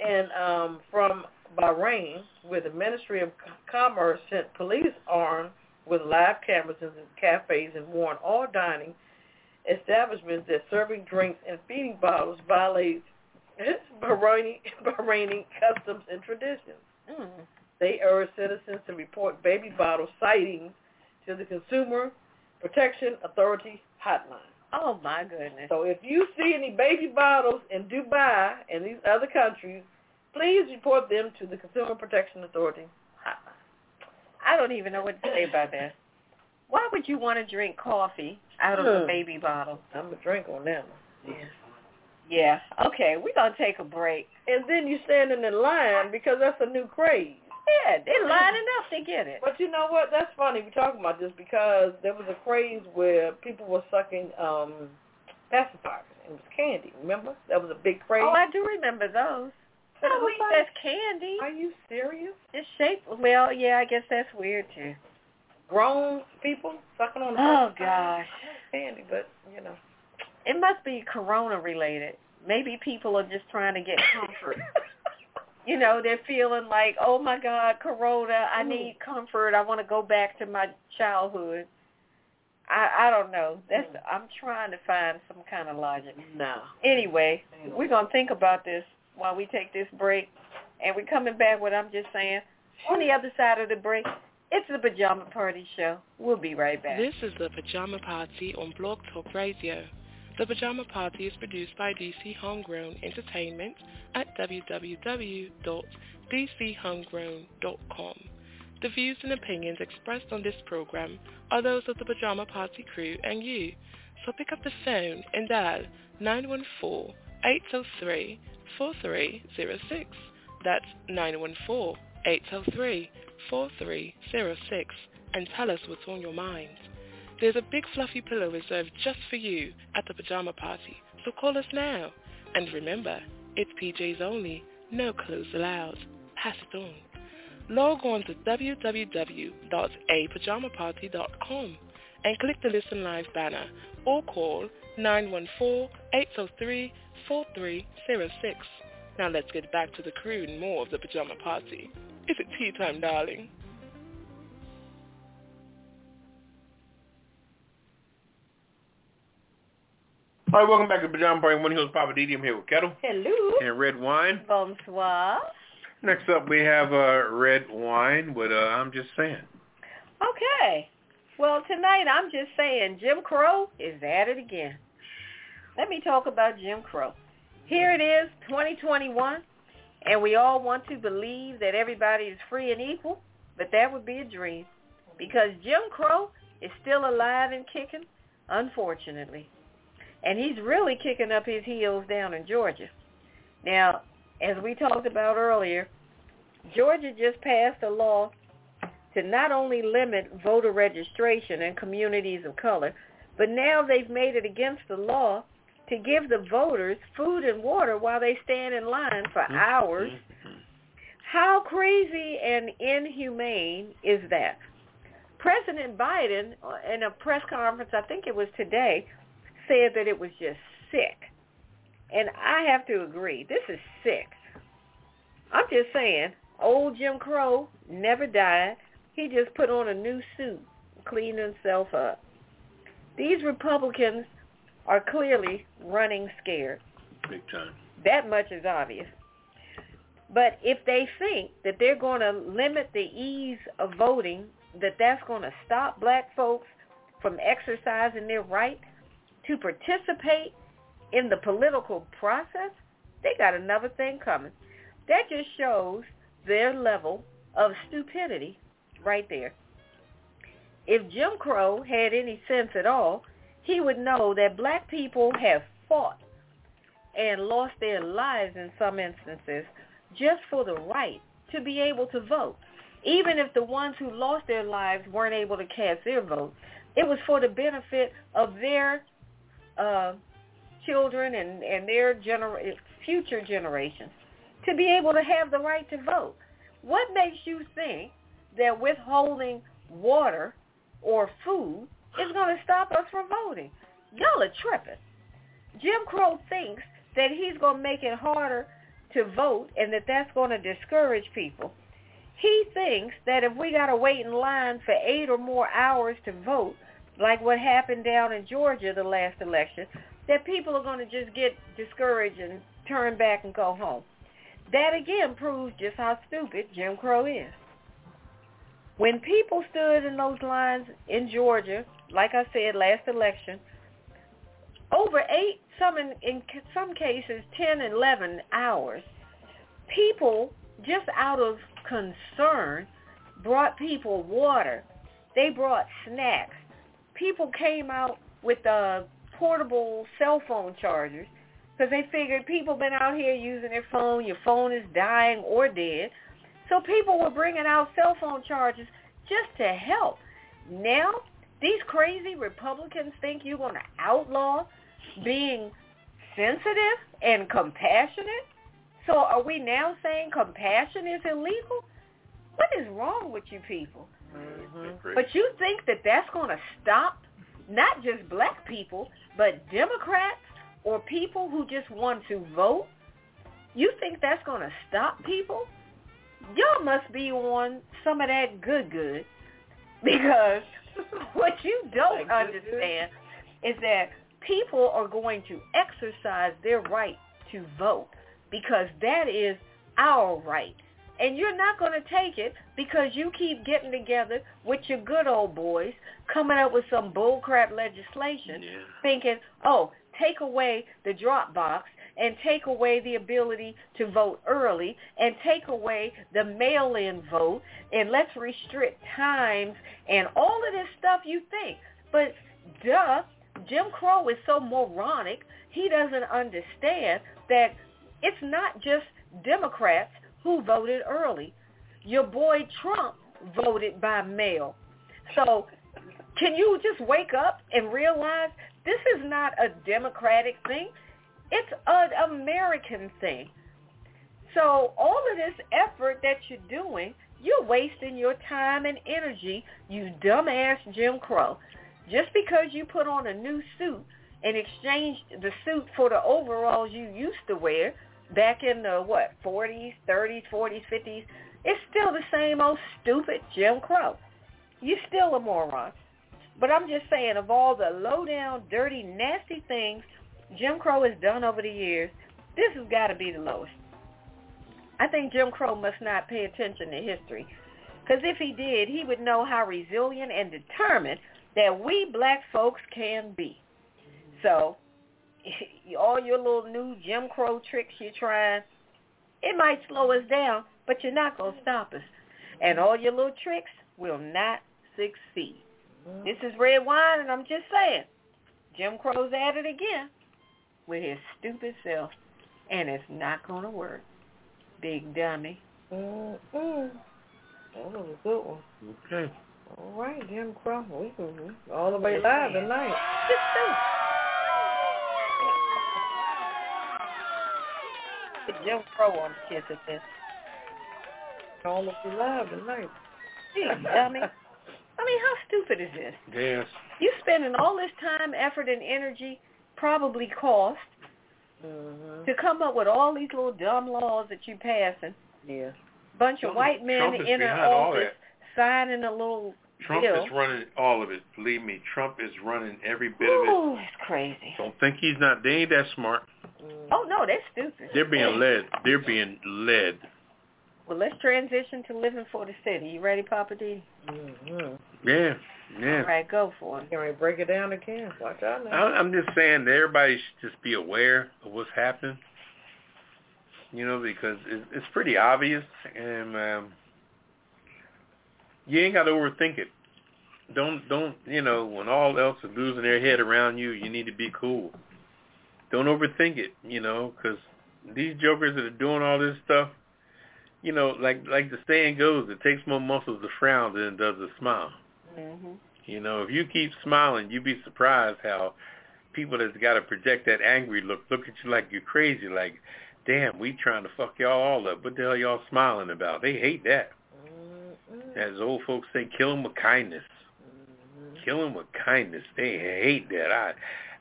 and um, from Bahrain, where the Ministry of Commerce sent police armed with live cameras in cafes and warned all dining establishments that serving drinks and feeding bottles violates Bahraini, Bahraini customs and traditions. Mm. They urge citizens to report baby bottle sightings to the Consumer Protection Authority hotline. Oh my goodness. So if you see any baby bottles in Dubai and these other countries, please report them to the Consumer Protection Authority. I don't even know what to say about that. Why would you want to drink coffee out of a Hmm. baby bottle? I'm a drink on that one. Yeah. Yeah. Okay, we're gonna take a break. And then you standing in line because that's a new craze. Yeah, they're lining up to get it. But you know what? That's funny We're talking about this because there was a craze where people were sucking um pacifiers. It was candy. Remember? That was a big craze. Oh, I do remember those. At least like, that's candy. Are you serious? It's shaped. Well, yeah, I guess that's weird too. Grown people sucking on the Oh gosh, candy, but you know. it must be Corona related. Maybe people are just trying to get comfort. you know, they're feeling like, oh my God, Corona, I Mm. need comfort. I want to go back to my childhood. I I don't know. That's Mm. I'm trying to find some kind of logic. no. Anyway, we're gonna think about this while we take this break, and we're coming back. What I'm just saying. On the other side of the break, it's the Pajama Party Show. We'll be right back. This is the Pajama Party on Blog Talk Radio. The Pajama Party is produced by DC Homegrown Entertainment at www.dchomegrown.com. The views and opinions expressed on this program are those of the Pajama Party crew and you. So pick up the phone and dial 914-803-4306. That's 914-803-4306 and tell us what's on your mind. There's a big fluffy pillow reserved just for you at the pajama party, so call us now. And remember, it's PJs only, no clothes allowed. Pass it on. Log on to www.apajamaparty.com and click the Listen Live banner or call 914-803-4306. Now let's get back to the crew and more of the pajama party. Is it tea time, darling? All right, welcome back to Pajama Party. One Hills Poppa DD. I'm here with Ketel. Hello. And Redwine. Bonsoir. Next up, we have uh, Redwine with uh, I'm Just Saying. Okay. Well, tonight I'm just saying Jim Crow is at it again. Let me talk about Jim Crow. Here it is, 2021, and we all want to believe that everybody is free and equal, but that would be a dream because Jim Crow is still alive and kicking, unfortunately. And he's really kicking up his heels down in Georgia. Now, as we talked about earlier, Georgia just passed a law to not only limit voter registration in communities of color, but now they've made it against the law to give the voters food and water while they stand in line for mm-hmm. hours. Mm-hmm. How crazy and inhumane is that? President Biden, uh, in a press conference, I think it was today, said that it was just sick. And I have to agree, this is sick. I'm just saying, old Jim Crow never died. He just put on a new suit, cleaned himself up. These Republicans are clearly running scared. Big time. That much is obvious. But if they think that they're going to limit the ease of voting, that that's going to stop black folks from exercising their right to participate in the political process, they got another thing coming. That just shows their level of stupidity right there. If Jim Crow had any sense at all, he would know that black people have fought and lost their lives in some instances just for the right to be able to vote. Even if the ones who lost their lives weren't able to cast their vote, it was for the benefit of their uh, children and, and their gener- future generations to be able to have the right to vote. What makes you think that withholding water or food is going to stop us from voting? Y'all are tripping. Jim Crow thinks that he's going to make it harder to vote and that that's going to discourage people. He thinks that if we got to wait in line for eight or more hours to vote, like what happened down in Georgia the last election, that people are going to just get discouraged and turn back and go home. That again proves just how stupid Jim Crow is. When people stood in those lines in Georgia, like I said last election, over eight, some in, in some cases, 10, 11 hours, people just out of concern brought people water. They brought snacks. People came out with uh, portable cell phone chargers because they figured people been out here using their phone. Your phone is dying or dead. So people were bringing out cell phone charges just to help. Now, these crazy Republicans think you're going to outlaw being sensitive and compassionate? So are we now saying compassion is illegal? What is wrong with you people? Mm-hmm. But you think that that's going to stop not just black people, but Democrats or people who just want to vote? You think that's going to stop people? Y'all must be on some of that good good because what you don't understand is that people are going to exercise their right to vote because that is our right. And you're not going to take it because you keep getting together with your good old boys, coming up with some bullcrap legislation, Yeah. thinking, oh, take away the drop box and take away the ability to vote early and take away the mail-in vote and let's restrict times and all of this stuff you think. But duh, Jim Crow is so moronic, he doesn't understand that it's not just Democrats who voted early. Your boy Trump voted by mail. So Can you just wake up and realize this is not a democratic thing? It's an American thing. So all of this effort that you're doing, you're wasting your time and energy, you dumbass Jim Crow. Just because you put on a new suit and exchanged the suit for the overalls you used to wear back in the, what, 40s, 30s, 40s, 50s, it's still the same old stupid Jim Crow. You're still a moron. But I'm just saying, of all the low-down, dirty, nasty things Jim Crow has done over the years, this has got to be the lowest. I think Jim Crow must not pay attention to history. Because if he did, he would know how resilient and determined that we black folks can be. So all your little new Jim Crow tricks you're trying, it might slow us down, but you're not going to stop us. And all your little tricks will not succeed. This is Redwine, and I'm just saying, Jim Crow's at it again with his stupid self, and it's not going to work. Big dummy. Mm-mm. That was a good one. Okay. All right, Jim Crow. We can all the way live tonight. Put Jim Crow on the kiss of this. All of you live tonight. Gee, dummy. I mean, how stupid is this? Yes. You spending all this time, effort, and energy, probably cost, Mm-hmm. to come up with all these little dumb laws that you passing. Yeah. Bunch of white men Trump in an all office signing a little Trump bill. is running all of it. Believe me, Trump is running every bit of it. Oh, it's crazy. Don't think he's not. They ain't that smart. Oh no, that's stupid. They're being led. They're being led. Well, let's transition to living for the city. You ready, Poppa D? Mm-hmm. Yeah, yeah. All right, go for it. Can we break it down again? Watch out now. I- I'm just saying that everybody should just be aware of what's happening. You know, because it's, it's pretty obvious, and um, you ain't got to overthink it. Don't don't you know when all else is losing their head around you, you need to be cool. Don't overthink it. You know, because these jokers that are doing all this stuff, you know, like like the saying goes, it takes more muscles to frown than it does to smile. Mm-hmm. You know, if you keep smiling, you'd be surprised how people that's got to project that angry look look at you like you're crazy. Like, damn, we trying to fuck y'all all up. What the hell y'all smiling about? They hate that. As old folks say, kill 'em with kindness. Kill 'em with kindness. They hate that. I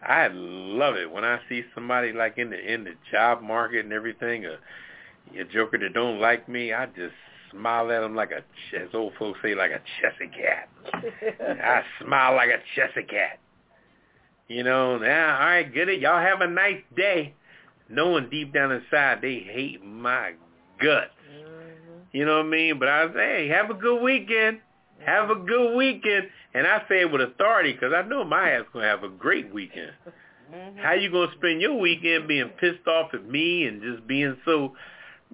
I love it when I see somebody like in the in the job market and everything, a, a joker that don't like me. I just smile at them like a, as old folks say, like a chessy cat. I smile like a chessy cat. You know, now, all right, get it. Y'all have a nice day. Knowing deep down inside they hate my guts. Mm-hmm. You know what I mean? But I say, hey, have a good weekend. Have a good weekend. And I say it with authority because I know my ass going to have a great weekend. Mm-hmm. How you going to spend your weekend being pissed off at me and just being so...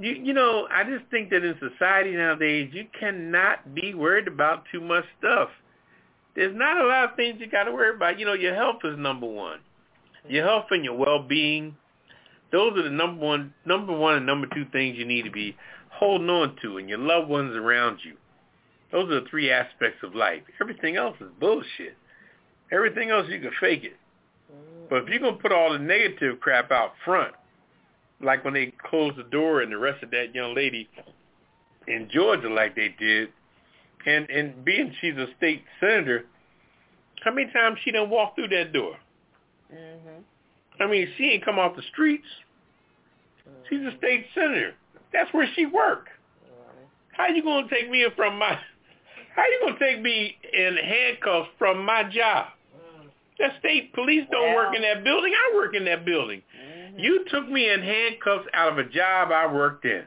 You, you know, I just think that in society nowadays, you cannot be worried about too much stuff. There's not a lot of things you got to worry about. You know, your health is number one. Your health and your well-being, those are the number one, number one and number two things you need to be holding on to, and your loved ones around you. Those are the three aspects of life. Everything else is bullshit. Everything else you can fake it. Mm. But if you're gonna put all the negative crap out front, like when they closed the door and the rest of that young lady in Georgia, like they did, and and being she's a state senator, how many times she done walked through that door? Mm-hmm. I mean, she ain't come off the streets. She's a mm-hmm. state senator. That's where she work. How you gonna take me from my? How you gonna take me in handcuffs from my job? Mm. The state police don't work in that building. I work in that building. Mm. You took me in handcuffs out of a job I worked in.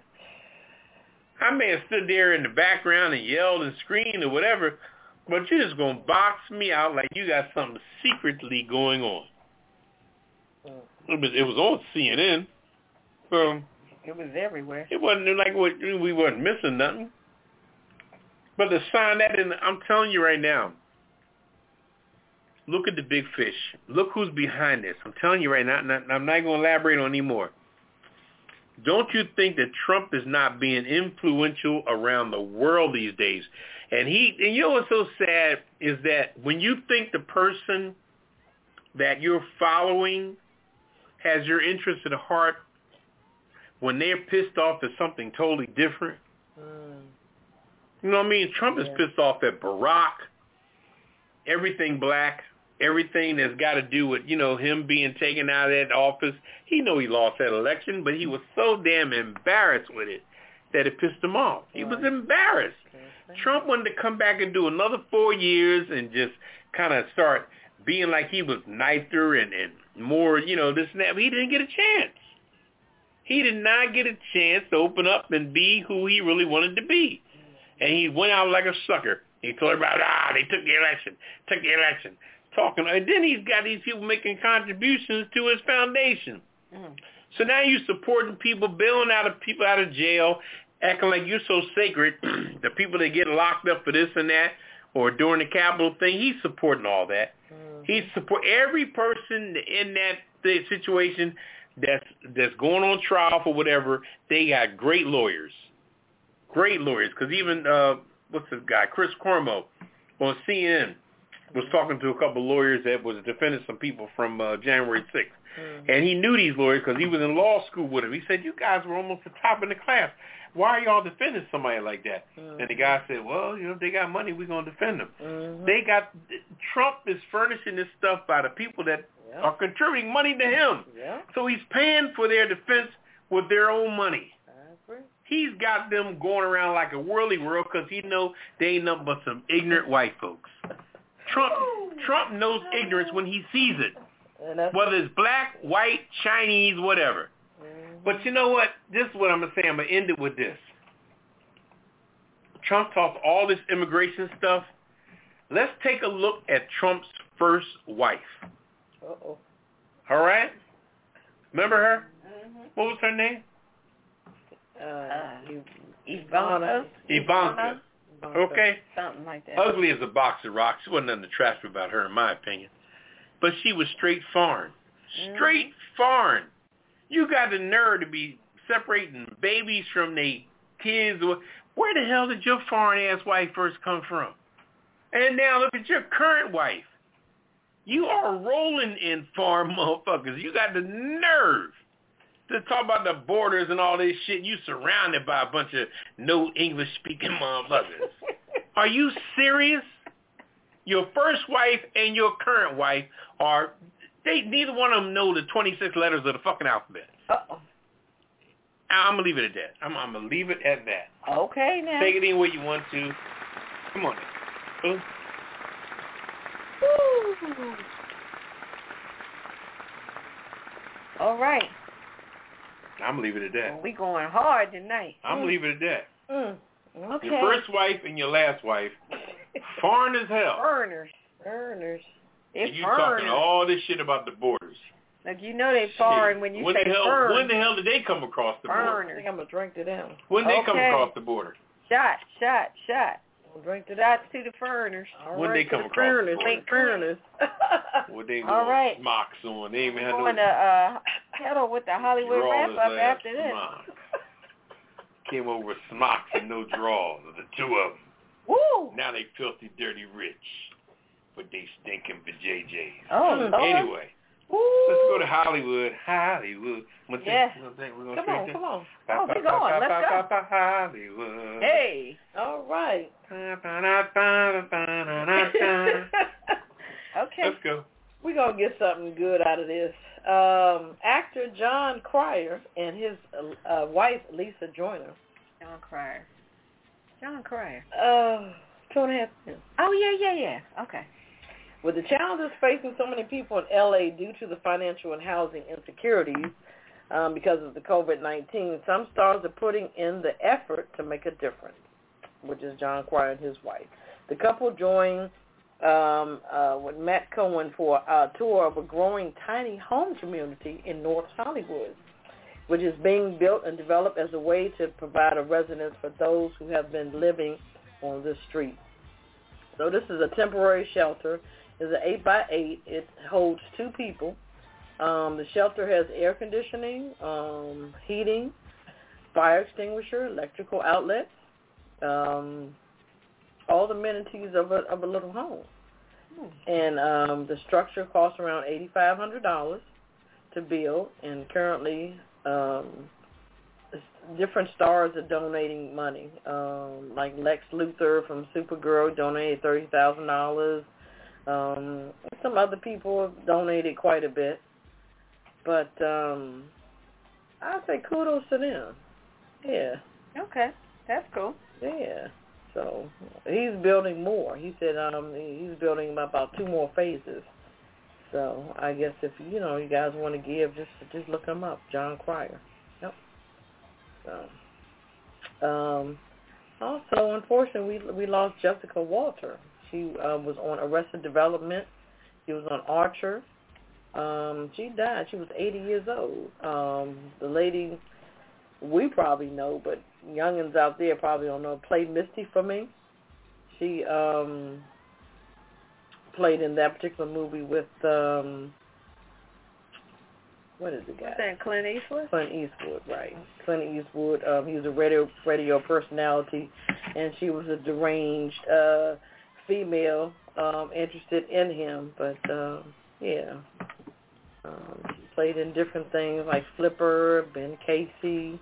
I may have stood there in the background and yelled and screamed or whatever, but you're just gonna box me out like you got something secretly going on. Mm. It was, it was on CNN. So It was everywhere. it wasn't like what we wasn't missing nothing. But to sign that in, I'm telling you right now. Look at the big fish. Look who's behind this. I'm telling you right now. I'm not going to elaborate on anymore. Don't you think that Trump is not being influential around the world these days? And he, and you know what's so sad is that when you think the person that you're following has your interest at heart, when they're pissed off at something totally different, Mm. you know what I mean? Trump is pissed off at Barack, everything black, everything that's got to do with, you know, him being taken out of that office. He know he lost that election, but he was so damn embarrassed with it that it pissed him off. He was embarrassed. Trump wanted to come back and do another four years and just kind of start being like he was nicer and, and more, you know, this and that. But he didn't get a chance. He did not get a chance to open up and be who he really wanted to be. And he went out like a sucker. He told everybody, ah, they took the election, took the election, talking. And then he's got these people making contributions to his foundation. Mm. So now you're supporting people, bailing out of people out of jail, acting like you're so sacred. the people that get locked up for this and that, or during the Capitol thing, he's supporting all that. He's support every person in that situation that's that's going on trial for whatever. They got great lawyers, great lawyers. Because even uh, what's this guy, Chris Cuomo, on CNN was talking to a couple of lawyers that was defending some people from uh, January 6th. And he knew these lawyers because he was in law school with them. He said, you guys were almost the top in the class. Why are y'all defending somebody like that? And the guy said, well, you know, if they got money, we're going to defend them. Mm-hmm. They got, Trump is furnishing this stuff by the people that Yeah. are contributing money to him. Yeah. So he's paying for their defense with their own money. He's got them going around like a whirly world because he know they ain't nothing but some ignorant white folks. Trump Trump knows ignorance when he sees it, whether it's black, white, Chinese, whatever. But you know what? This is what I'm gonna say. I'm gonna end it with this. Trump talks all this immigration stuff. Let's take a look at Trump's first wife. Uh-oh. All right? Remember her? What was her name? Uh, Ivanka, Ivanka. Okay? something like that. Ugly as a box of rocks. There wasn't nothing attractive about her, in my opinion. But she was straight foreign. Mm-hmm. Straight foreign. You got the nerve to be separating babies from their kids. Where the hell did your foreign-ass wife first come from? And now look at your current wife. You are rolling in foreign motherfuckers. You got the nerve to talk about the borders and all this shit. You surrounded by a bunch of no English speaking motherfuckers. Are you serious? Your first wife and your current wife are they neither one of them know the 26 letters of the fucking alphabet. Uh-oh. I'm gonna leave it at that. I'm, I'm gonna leave it at that. Okay now. Take it any way you want to. Come on. Now. All right. I'm gonna it at that. We going hard tonight. I'm gonna leave it at that. Mm. Okay. Your first wife and your last wife, foreign as hell. Foreigners, Earners. It's and you talking all this shit about the borders. Like you know they foreign when you when say the hell, foreign. When the hell did they come across the border? I Foreigners. think I'm going to drink to them. When they come across the border? Shot, shot, shot. I'll drink to Shots to the foreigners. All When right, they come the across the foreigners. border. Ain't foreigners. When they All wore right. smocks on. They ain't even had Going no to uh, settle with the Hollywood wrap-up last after this. Came over with smocks and no drawers, the two of them. Woo! Now they filthy, dirty rich, but they stinking for JJ's. Oh, Lord. Anyway, Woo! let's go to Hollywood. Hollywood. One thing, Yes. one thing we're gonna Come drink on, this. come on. Oh, we going. Let's go. go. Hollywood. Hey. All right. Okay. Let's go. We're going to get something good out of this. Um, actor Jon Cryer and his uh, uh, wife, Lisa Joyner. Jon Cryer. Jon Cryer. Uh, two and a half minutes. Oh yeah, yeah, yeah. Okay. With the challenges facing so many people in LA due to the financial and housing insecurities um, because of the COVID-19, some stars are putting in the effort to make a difference, which is Jon Cryer and his wife. The couple joined um, uh, with Matt Cohen for a tour of a growing tiny home community in North Hollywood, which is being built and developed as a way to provide a residence for those who have been living on the street. So this is a temporary shelter. It's an 8 by 8 It holds two people. Um, the shelter has air conditioning, um, heating, fire extinguisher, electrical outlets, um, all the amenities of a of a little home. And um, the structure costs around eighty five hundred dollars to build, and currently um, different stars are donating money. Um, like Lex Luthor from Supergirl donated thirty thousand dollars. Um, some other people have donated quite a bit, but um, I say kudos to them. Yeah. Okay, that's cool. Yeah. So he's building more. He said um he's building about two more phases. So I guess if you know you guys want to give, just just look him up, Jon Cryer. Yep. So um also unfortunately we we lost Jessica Walter. She uh, was on Arrested Development. She was on Archer. Um, she died. She was 80 years old. Um, the lady we probably know, but youngins out there probably don't know. Played Misty for me. She um played in that particular movie with um what is the guy? Was that Clint Eastwood? Clint Eastwood, right. Clint Eastwood, um, he was a radio radio personality and she was a deranged uh female um interested in him, but um yeah. Um played in different things like Flipper, Ben Casey,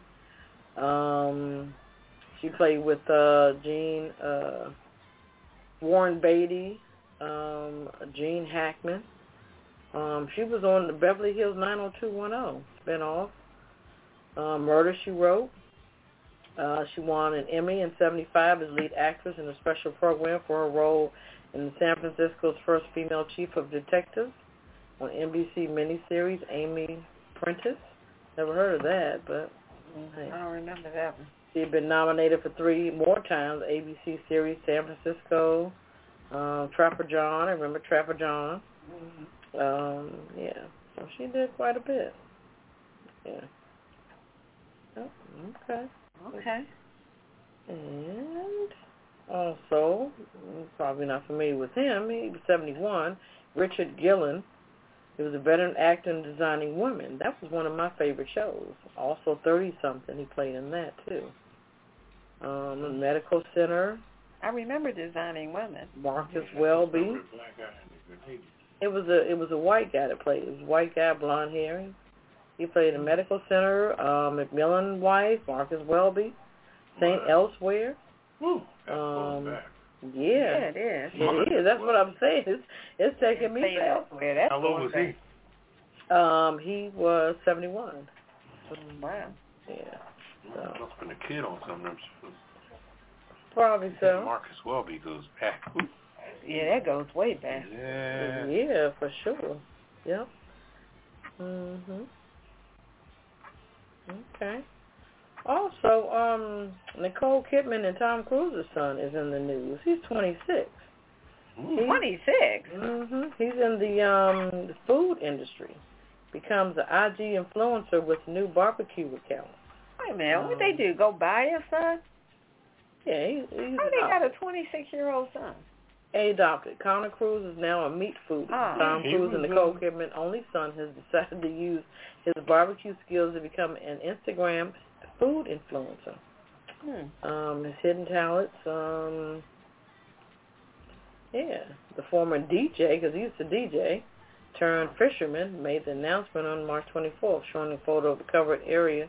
um, she played with uh, Gene uh, Warren Beatty, um, Gene Hackman. Um, she was on the Beverly Hills 90210 spinoff. Uh, Murder She Wrote. Uh, she won an Emmy in 75 as lead actress in a special program for her role in San Francisco's first female chief of detectives on NBC miniseries Amy Prentiss. Never heard of that, but I don't remember that one. She'd been nominated for three more times, ABC series San Francisco, um, Trapper John. I remember Trapper John. Mm-hmm. Um, yeah, so she did quite a bit. Yeah. Oh, okay. Okay. And also, probably not familiar with him. He was 71. Richard Gillen. He was a veteran actor in Designing Women. That was one of my favorite shows. Also 30-something. He played in that, too. Um, the Medical Center. I remember Designing Women. Marcus Welby. It was a it was a white guy that played. It was a white guy, blonde hair. He played in Medical Center, uh, McMillan Wife, Marcus Welby, Saint Elsewhere. Um, yeah, yeah, it is. It is. That's what I'm saying. It's, it's taking me Saint back. Elsewhere. That's How old was he? Um, he was 71. Wow. Yeah. Must have been a kid on some of them. Probably so. Marcus Welby goes back. Yeah, that goes way back. Yeah. Yeah, for sure. Yep. Mhm. Okay. Also, um, Nicole Kidman and Tom Cruise's son is in the news. He's 26. Twenty six. Mhm. He's in the um the food industry. Becomes an IG influencer with new barbecue account. Wait a minute, what they do? Go buy a son? Yeah, he, he's How they got a twenty six year old son? Adopted. Connor Cruise is now a meat foodie. Ah. Tom He Cruise and was, Nicole Kidman only son has decided to use his barbecue skills to become an Instagram food influencer. Hmm. Um, his hidden talents, um, yeah, the former DJ, because he used to DJ, turned fisherman, made the announcement on March 24th, showing a photo of a covered area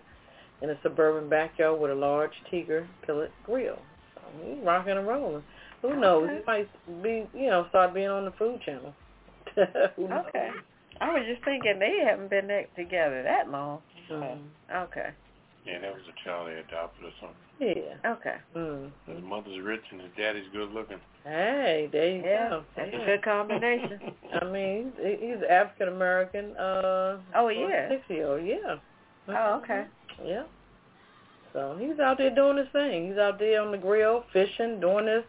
in a suburban backyard with a large Traeger pellet grill. So he's rocking and rolling. Who knows? Okay. He might be, you know, start being on the Food Channel. Okay. I was just thinking they haven't been there together that long. Mm. Okay. Yeah, that was a child they adopted or something. Yeah. Okay. Mm. His mother's rich and his daddy's good looking. Hey, there you Yeah, go. that's Yeah. a good combination. I mean, he's African American. Uh, Oh, yeah. six year old. Yeah. Oh, okay. Yeah. So he's out there doing his thing. He's out there on the grill, fishing, doing this.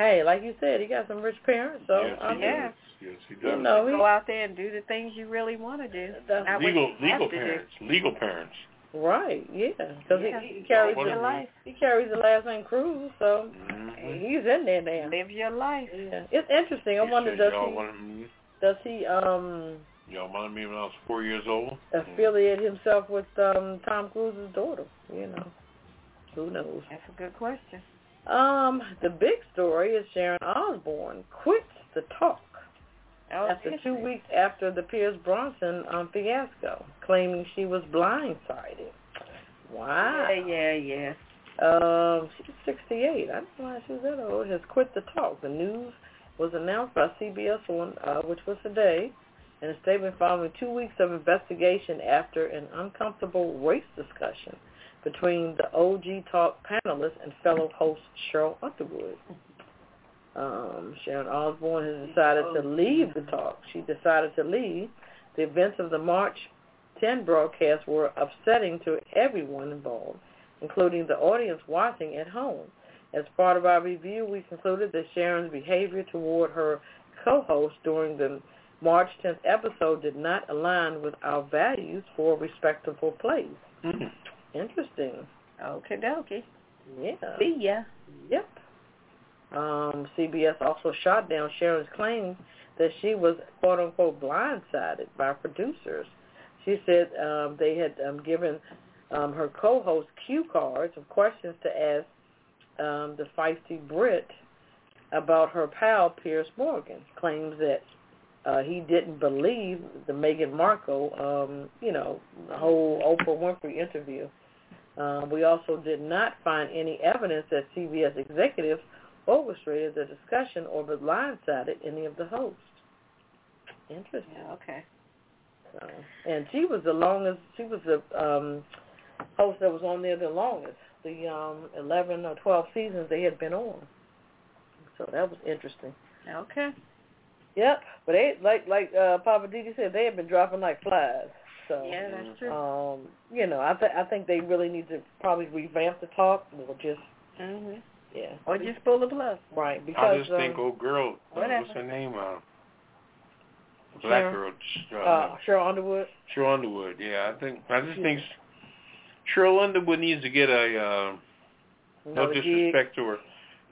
Hey, like you said, he got some rich parents. So yes, I he mean, yeah. does. Yes, he you know, he, Go out there and do the things you really want to do. That's Not what legal, legal to do. parents. Legal parents. right? Yeah, because Yeah. he, he carries What the, life. he carries the last name Cruise, so Mm-hmm. he's in there now. Live your life. Yeah, it's interesting. I wonder does he does he um y'all wanted me when I was four years old. affiliate himself with um Tom Cruise's daughter? You know, who knows? That's a good question. Um, the big story is Sharon Osbourne quits the talk Oh, after two weeks after the Pierce Bronson um, fiasco, claiming she was blindsided. Wow. Yeah, yeah, yeah. Um, she's 68. I don't know why she's that old. Has quit the talk. The news was announced by CBS One, uh, which was today, in a statement following two weeks of investigation after an uncomfortable race discussion between the OG Talk panelists and fellow host Sheryl Underwood. Um, Sharon Osbourne has decided to leave the talk. She decided to leave. The events of the March 10 broadcast were upsetting to everyone involved, including the audience watching at home. As part of our review, we concluded that Sharon's behavior toward her co-host during the March 10th episode did not align with our values for a respectable place. Interesting. Okay, dokie. Yeah. See ya. Yep. Um, CBS also shot down Sharon's claim that she was quote unquote blindsided by producers. She said um, they had um, given um, her co-host cue cards of questions to ask um, the feisty Brit about her pal Piers Morgan. Claims that uh, he didn't believe the Meghan Markle, um, you know, the whole Oprah Winfrey interview. Uh, we also did not find any evidence that CBS executives orchestrated the discussion or blindsided any of the hosts. Interesting. Yeah, okay. So, and she was the longest. She was the um, host that was on there the longest. The um, eleven or twelve seasons they had been on. So that was interesting. Okay. Yep, but they like like uh, Poppa DD said they have been dropping like flies. So Yeah, that's true. um, you know, I th- I think they really need to probably revamp the talk or just Mhm. yeah. Or just pull the plug. right because I just think um, old girl, uh, Whatever. what's her name? Uh, black Sharon- girl, uh, uh, Sheryl Underwood. Sheryl Underwood. Yeah, I think I just think Sheryl Underwood needs to get a uh, no another gig. disrespect to her.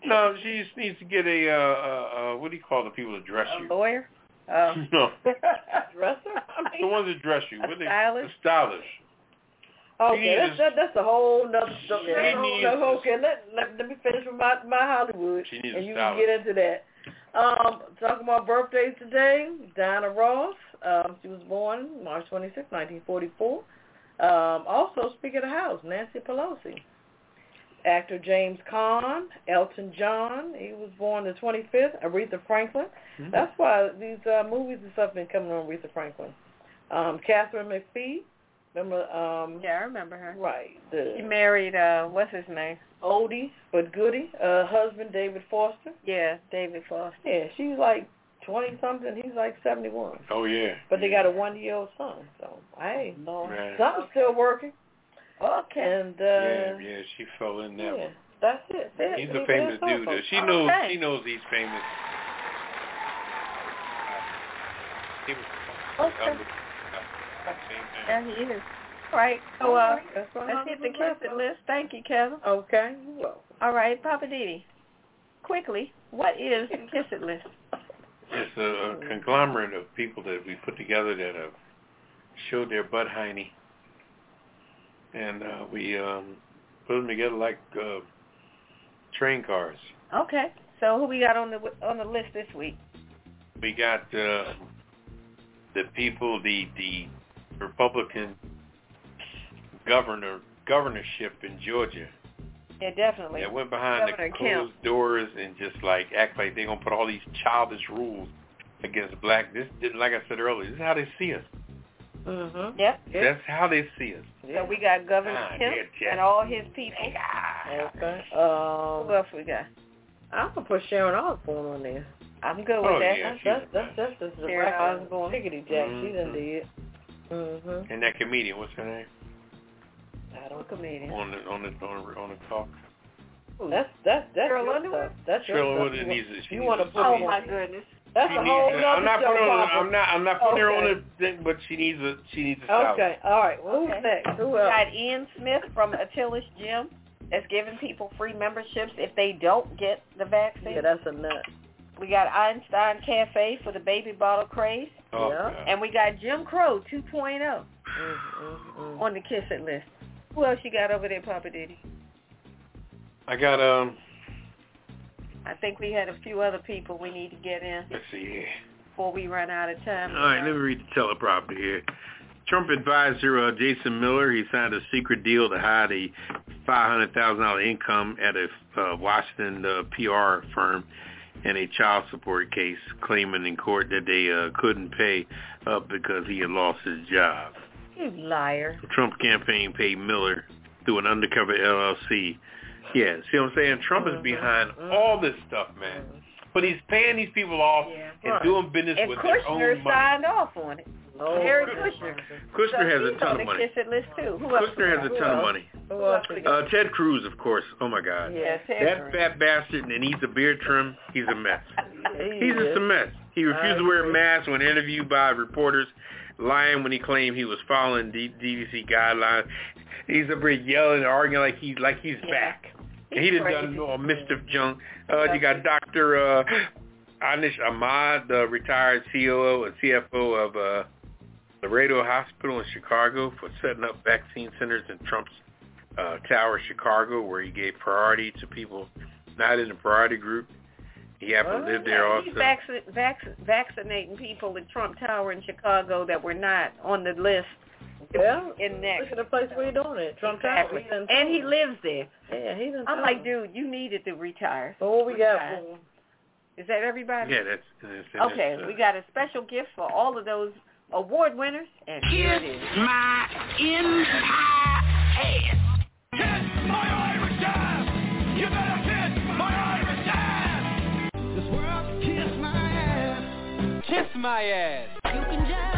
No, she just needs to get a uh, uh, uh, what do you call the people that dress you? Lawyer? Oh. No, Dresser. I the mean, ones that dress you. What they, stylish. okay, that's that, that's a whole nother. She that's a whole needs nother- to- okay, let, let let me finish with my my Hollywood, She needs and you can get into that. Um, talking about birthdays today, Diana Ross. Um, she was born March 26, 1944. Um, also, Speaker of the House, Nancy Pelosi. Actor James Caan, Elton John, he was born the 25th. Aretha Franklin. Mhm. That's why these uh, movies and stuff have been coming on Aretha Franklin. Um, Katharine McPhee. Remember? Um, Yeah, I remember her. Right. She The married uh what's his name? oldie but goodie. Uh, husband David Foster. Yeah, David Foster. Yeah, she's like 20 something. He's like 71. Oh yeah. But they got a one year old son. So hey, Right. something's still working. Okay. And uh, yeah, yeah, she fell in that yeah, one. that's it. That's He's it. a famous dude. though. folks. She knows. Okay. She knows he's famous. He was- Okay. same thing. Yeah, he is. All right. So uh That's let's hit the Hollywood kiss it list. Thank you, Kevin. Okay. Well, All right, Poppa DD. Quickly, what is the kiss it list? It's a, a conglomerate of people that we put together that have showed their butt hiney, and uh, we um, put them together like uh, train cars. Okay. So who we got on the on the list this week? We got uh, the people, the the Republican governor governorship in Georgia Yeah, definitely. that went behind Governor the Kemp. closed doors and just like act like they're gonna put all these childish rules against black. This, like I said earlier, this is how they see us. Mhm. Yep. That's how they see us. So we got Governor Ah, Kemp yeah, yeah. and all his people. Okay. Who Um, else we got? I'm gonna put Sharon Osbourne on there. I'm good with Oh, that. yeah. That's she's that's that's just the Sharon record. Osbourne. Tickety Jack. She done Mhm. did. Mhm. And that comedian, what's her name? I don't. comedian. On the on the on the, on the talk. That's that's that's Sheryl your Underwood? stuff. That's your Sheryl stuff. Underwood You needs want- she you needs want to to put Oh my goodness. That's She a whole to- nother I'm not putting her on. I'm not. I'm not putting her on Okay. the thing, but she needs a. She needs a salad. Okay. All right. Well, who's Okay. next? Who We else? got Ian Smith from Atilis Gym that's giving people free memberships if they don't get the vaccine. Yeah, that's a nut. we got Einstein Cafe for the baby bottle craze. Oh, Yeah. God. And we got Jim Crow 2.0 Mm, mm, mm. on the Kiss It list. Who else you got over there, Poppa DD? I got um I think we had a few other people we need to get in Let's see here. before we run out of time. All right, let me read the teleprompter here. Trump advisor uh, Jason Miller, he signed a secret deal to hide a $500,000 income at a uh, Washington uh, PR firm in a child support case, claiming in court that they uh, couldn't pay up because he had lost his job. You liar. The Trump campaign paid Miller through an undercover LLC. Yeah, see what I'm saying? Trump is behind all this stuff, man. But he's paying these people off and Right. doing business And with their own money. signed off on it. Jared Kushner. Kushner So has a ton of money. List too. Who? Kushner has a Who ton of money. Who else we got? Uh, Ted Cruz, of course. Oh my God. Yeah, Ted that Cruz. fat bastard and he's a beard trim. He's a mess. He He's is. just a mess. He refused to wear a mask when interviewed by reporters, lying when he claimed he was following D- DVC guidelines. He's up here yelling and arguing like he's like he's back. He done done all mischief junk. Uh, you got Dr. Uh, Anosh Ahmed, the retired COO and CFO of uh, Loretto Hospital in Chicago for setting up vaccine centers in Trump's uh, Tower, Chicago, where he gave priority to people not in the priority group. He happened to live there also. He's vac- vac- vaccinating people at Trump Tower in Chicago that were not on the list Yeah. in next. Look at the place where he doing it. Trump Tower. Exactly. He And he lives there. Yeah, he done I'm like, dude, you needed to retire. So what we got Retire. for him? Is that everybody? Yeah, that's, that's, that's Okay, uh, we got a special gift for all of those award winners, and here it is. my entire ass. Kiss my Irish ass. You better kiss my Irish ass. This world kiss my ass. Kiss my ass. You can just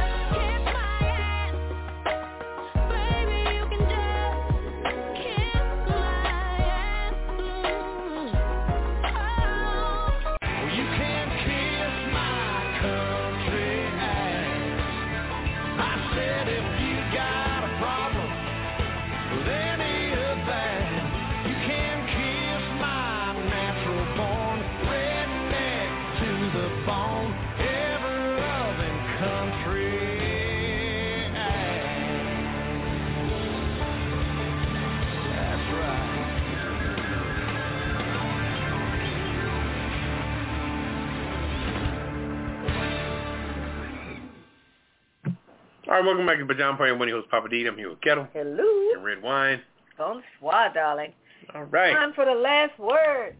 right, welcome back to Pajama Party. Of your hosts, Poppa D. I'm here with Ketel Hello. and Redwine. Bonsoir, darling. All right. Time for the last word.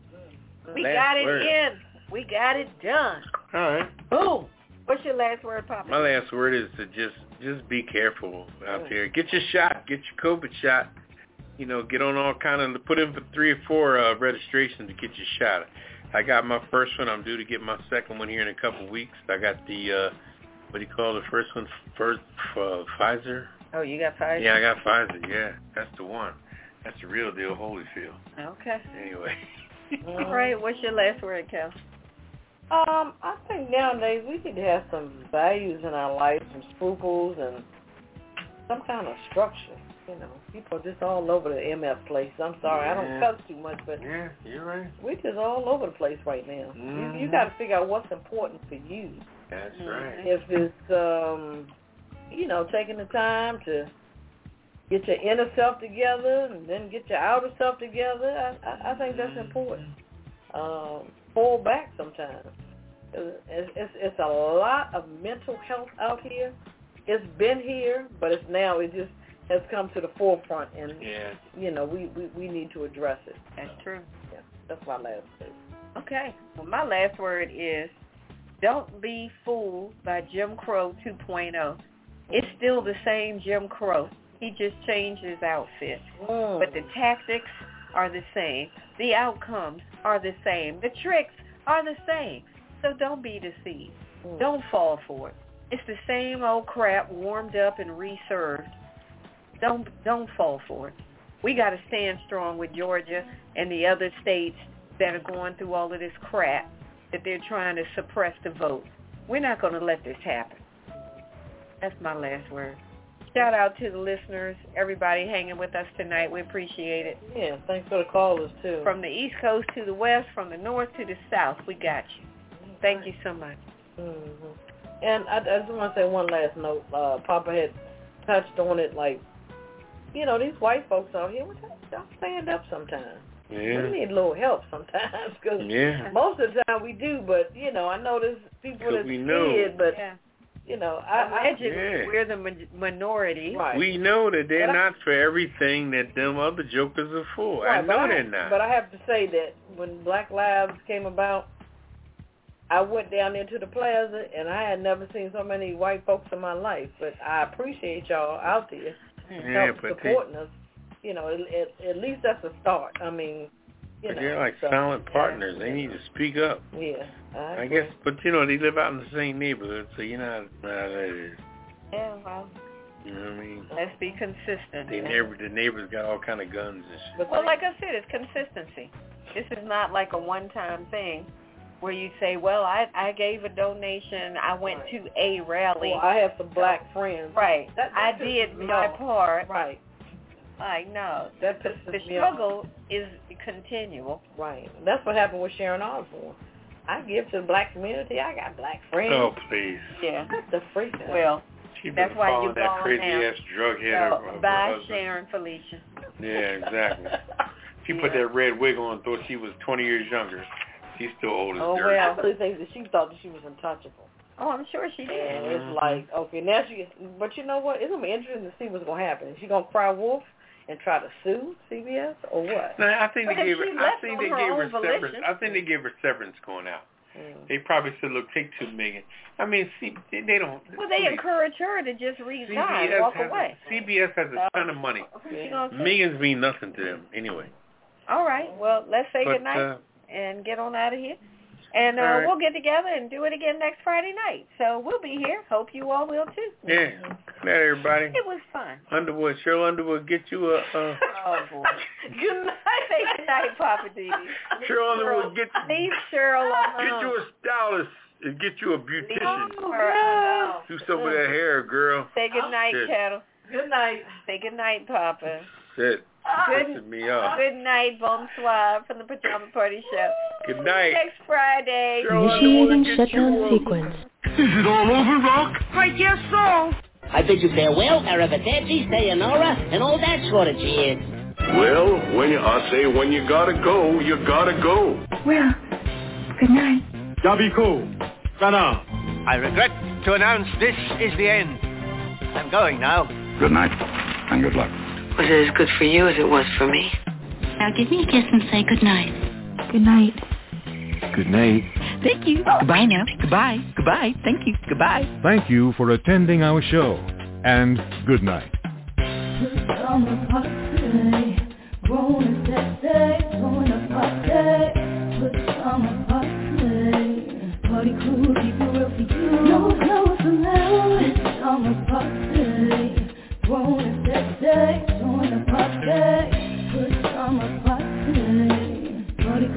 We Last got it word. in. We got it done. All right. Boom. What's your last word, Poppa? My last word is to just just be careful out there. Get your shot. Get your COVID shot. You know, get on all kind of put in for three or four uh, registrations to get your shot. I got my first one. I'm due to get my second one here in a couple of weeks. I got the uh, what do you call the first one? First uh, Pfizer. Oh, you got five? Yeah, I got Pfizer. Yeah, that's the one. That's the real deal, Holyfield. Okay. Anyway. All right. What's your last word, Cal? Um, I think nowadays we need to have some values in our life, some scruples, and some kind of structure. You know, people are just all over the MF place. I'm sorry, I don't Yeah. cuss too much, but Yeah, you're right. we're just all over the place right now. You, you Mhm. got to figure out what's important for you. That's right. If it's, um, you know, taking the time to get your inner self together and then get your outer self together, I, I, I think that's important. Um, fall back sometimes. It's, it's, it's a lot of mental health out here. It's been here, but it's now it just has come to the forefront, and Yeah. you know we, we, we need to address it. That's true. Yeah, that's my last word. Okay. Well, my last word is don't be fooled by Jim Crow 2.0. It's still the same Jim Crow. He just changed his outfit. Mm. But the tactics are the same. The outcomes are the same. The tricks are the same. So don't be deceived. Mm. Don't fall for it. It's the same old crap warmed up and reserved. Don't don't fall for it. We got to stand strong with Georgia and the other states that are going through all of this crap that they're trying to suppress the vote. We're not going to let this happen. That's my last word. Shout out to the listeners, everybody hanging with us tonight. We appreciate it. Yeah, thanks for the callers too. From the East Coast to the West, from the North to the South, we got you. Thank you so much. hmm And I, I just want to say one last note. Uh, Poppa had touched on it, like, you know, these white folks out here, y'all stand up sometimes. Yeah. We need a little help sometimes because Yeah. most of the time we do, but you know, I know there's people that we see know. it, but Yeah. you know, I, I Allegedly, Yeah. we're the min- minority. right. We know that they're But I- not for everything that them other jokers are for. I Right, but know they're not. But I have to say that when Black Lives came about, I went down into the plaza and I had never seen so many white folks in my life. But I appreciate y'all out there yeah, help but they, supporting us. You know, at, at, at least that's a start. I mean, you know, they're like so, silent partners. They need to speak up. Yeah, I, I guess, but you know, they live out in the same neighborhood, so you know how how that is. Yeah, well, You know what I mean? let's be consistent. They neighbor, the neighbors got all kind of guns and shit. Well, like I said, it's consistency. This is not like a one-time thing where you say, "Well, I I gave a donation. I went to a rally." well, I have some black friends. right. That- I that pisses did my part. Right. Like no, That pisses the me off. struggle is continual. Right. That's what happened with Sharon Osbourne. I give to the black community. I got black friends. Oh please. Yeah. What the freak? Well, She been That's why you following that crazy now. ass drug head. so, of- of her bye, husband. Sharon Felicia. Yeah, exactly. She put that red wig on, and thought she was 20 years younger. She's still old as Oh, dirt. I well. really think that she thought that she was untouchable. Oh, I'm sure she did. And it's like, okay, now she, but you know what? It's going to be interesting to see what's going to happen. Is she going to cry wolf and try to sue CBS or what? No, I think they But if gave her. I think they gave her severance. volition. I think they gave her severance going out. Mm. They probably said, "Look, take two million. I mean, see, they, they don't. Well, they please. encourage her to just resign, CBS walk has away. A, CBS has a ton of money. What's she gonna say? Millions mean nothing to them anyway. All right. Well, let's say But, goodnight uh, and get on out of here. And uh, All right. we'll get together and do it again next Friday night. So we'll be here. Hope you all will too. yeah, good night, everybody. It was fun. Underwood, Sheryl Underwood, get you a. Uh, Oh boy. Good night. Say goodnight, Poppa DD. Sheryl Underwood, get Leave Sheryl alone. get you a stylist and get you a beautician. Leave her alone. Do some of that hair, girl. Say goodnight, Shit. Ketel. Good night. Say good night, Poppa. Shit, Good, pissing me off. good night, bonsoir from the Pajama Party Show. Good night. Next Friday. Sheryl Initiating Underwood, get you shutdown sequence. Is it all over, Rock? I guess so. I bid you farewell, arrivederci, sayonara, and all that sort of cheers. Well, when you, I say when you gotta go, you gotta go. Well, good night. Yabiko. Sana. I regret to announce this is the end. I'm going now. Good night and good luck. Was it as good for you as it was for me? Now give me a kiss and say good night. Good night. Good night. Thank you. Goodbye now. Goodbye. Goodbye. Thank you. Goodbye. Thank you for attending our show, and good night. Summer party, growing sexy, throwing a party. Cool, summer party, party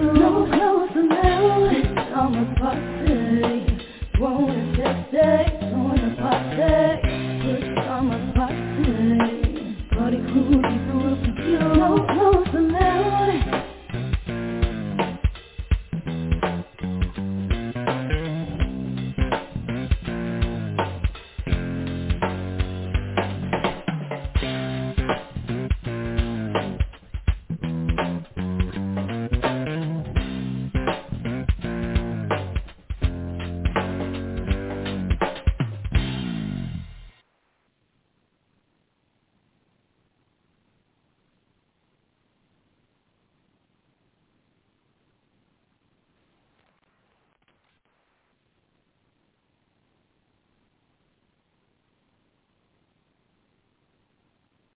cool,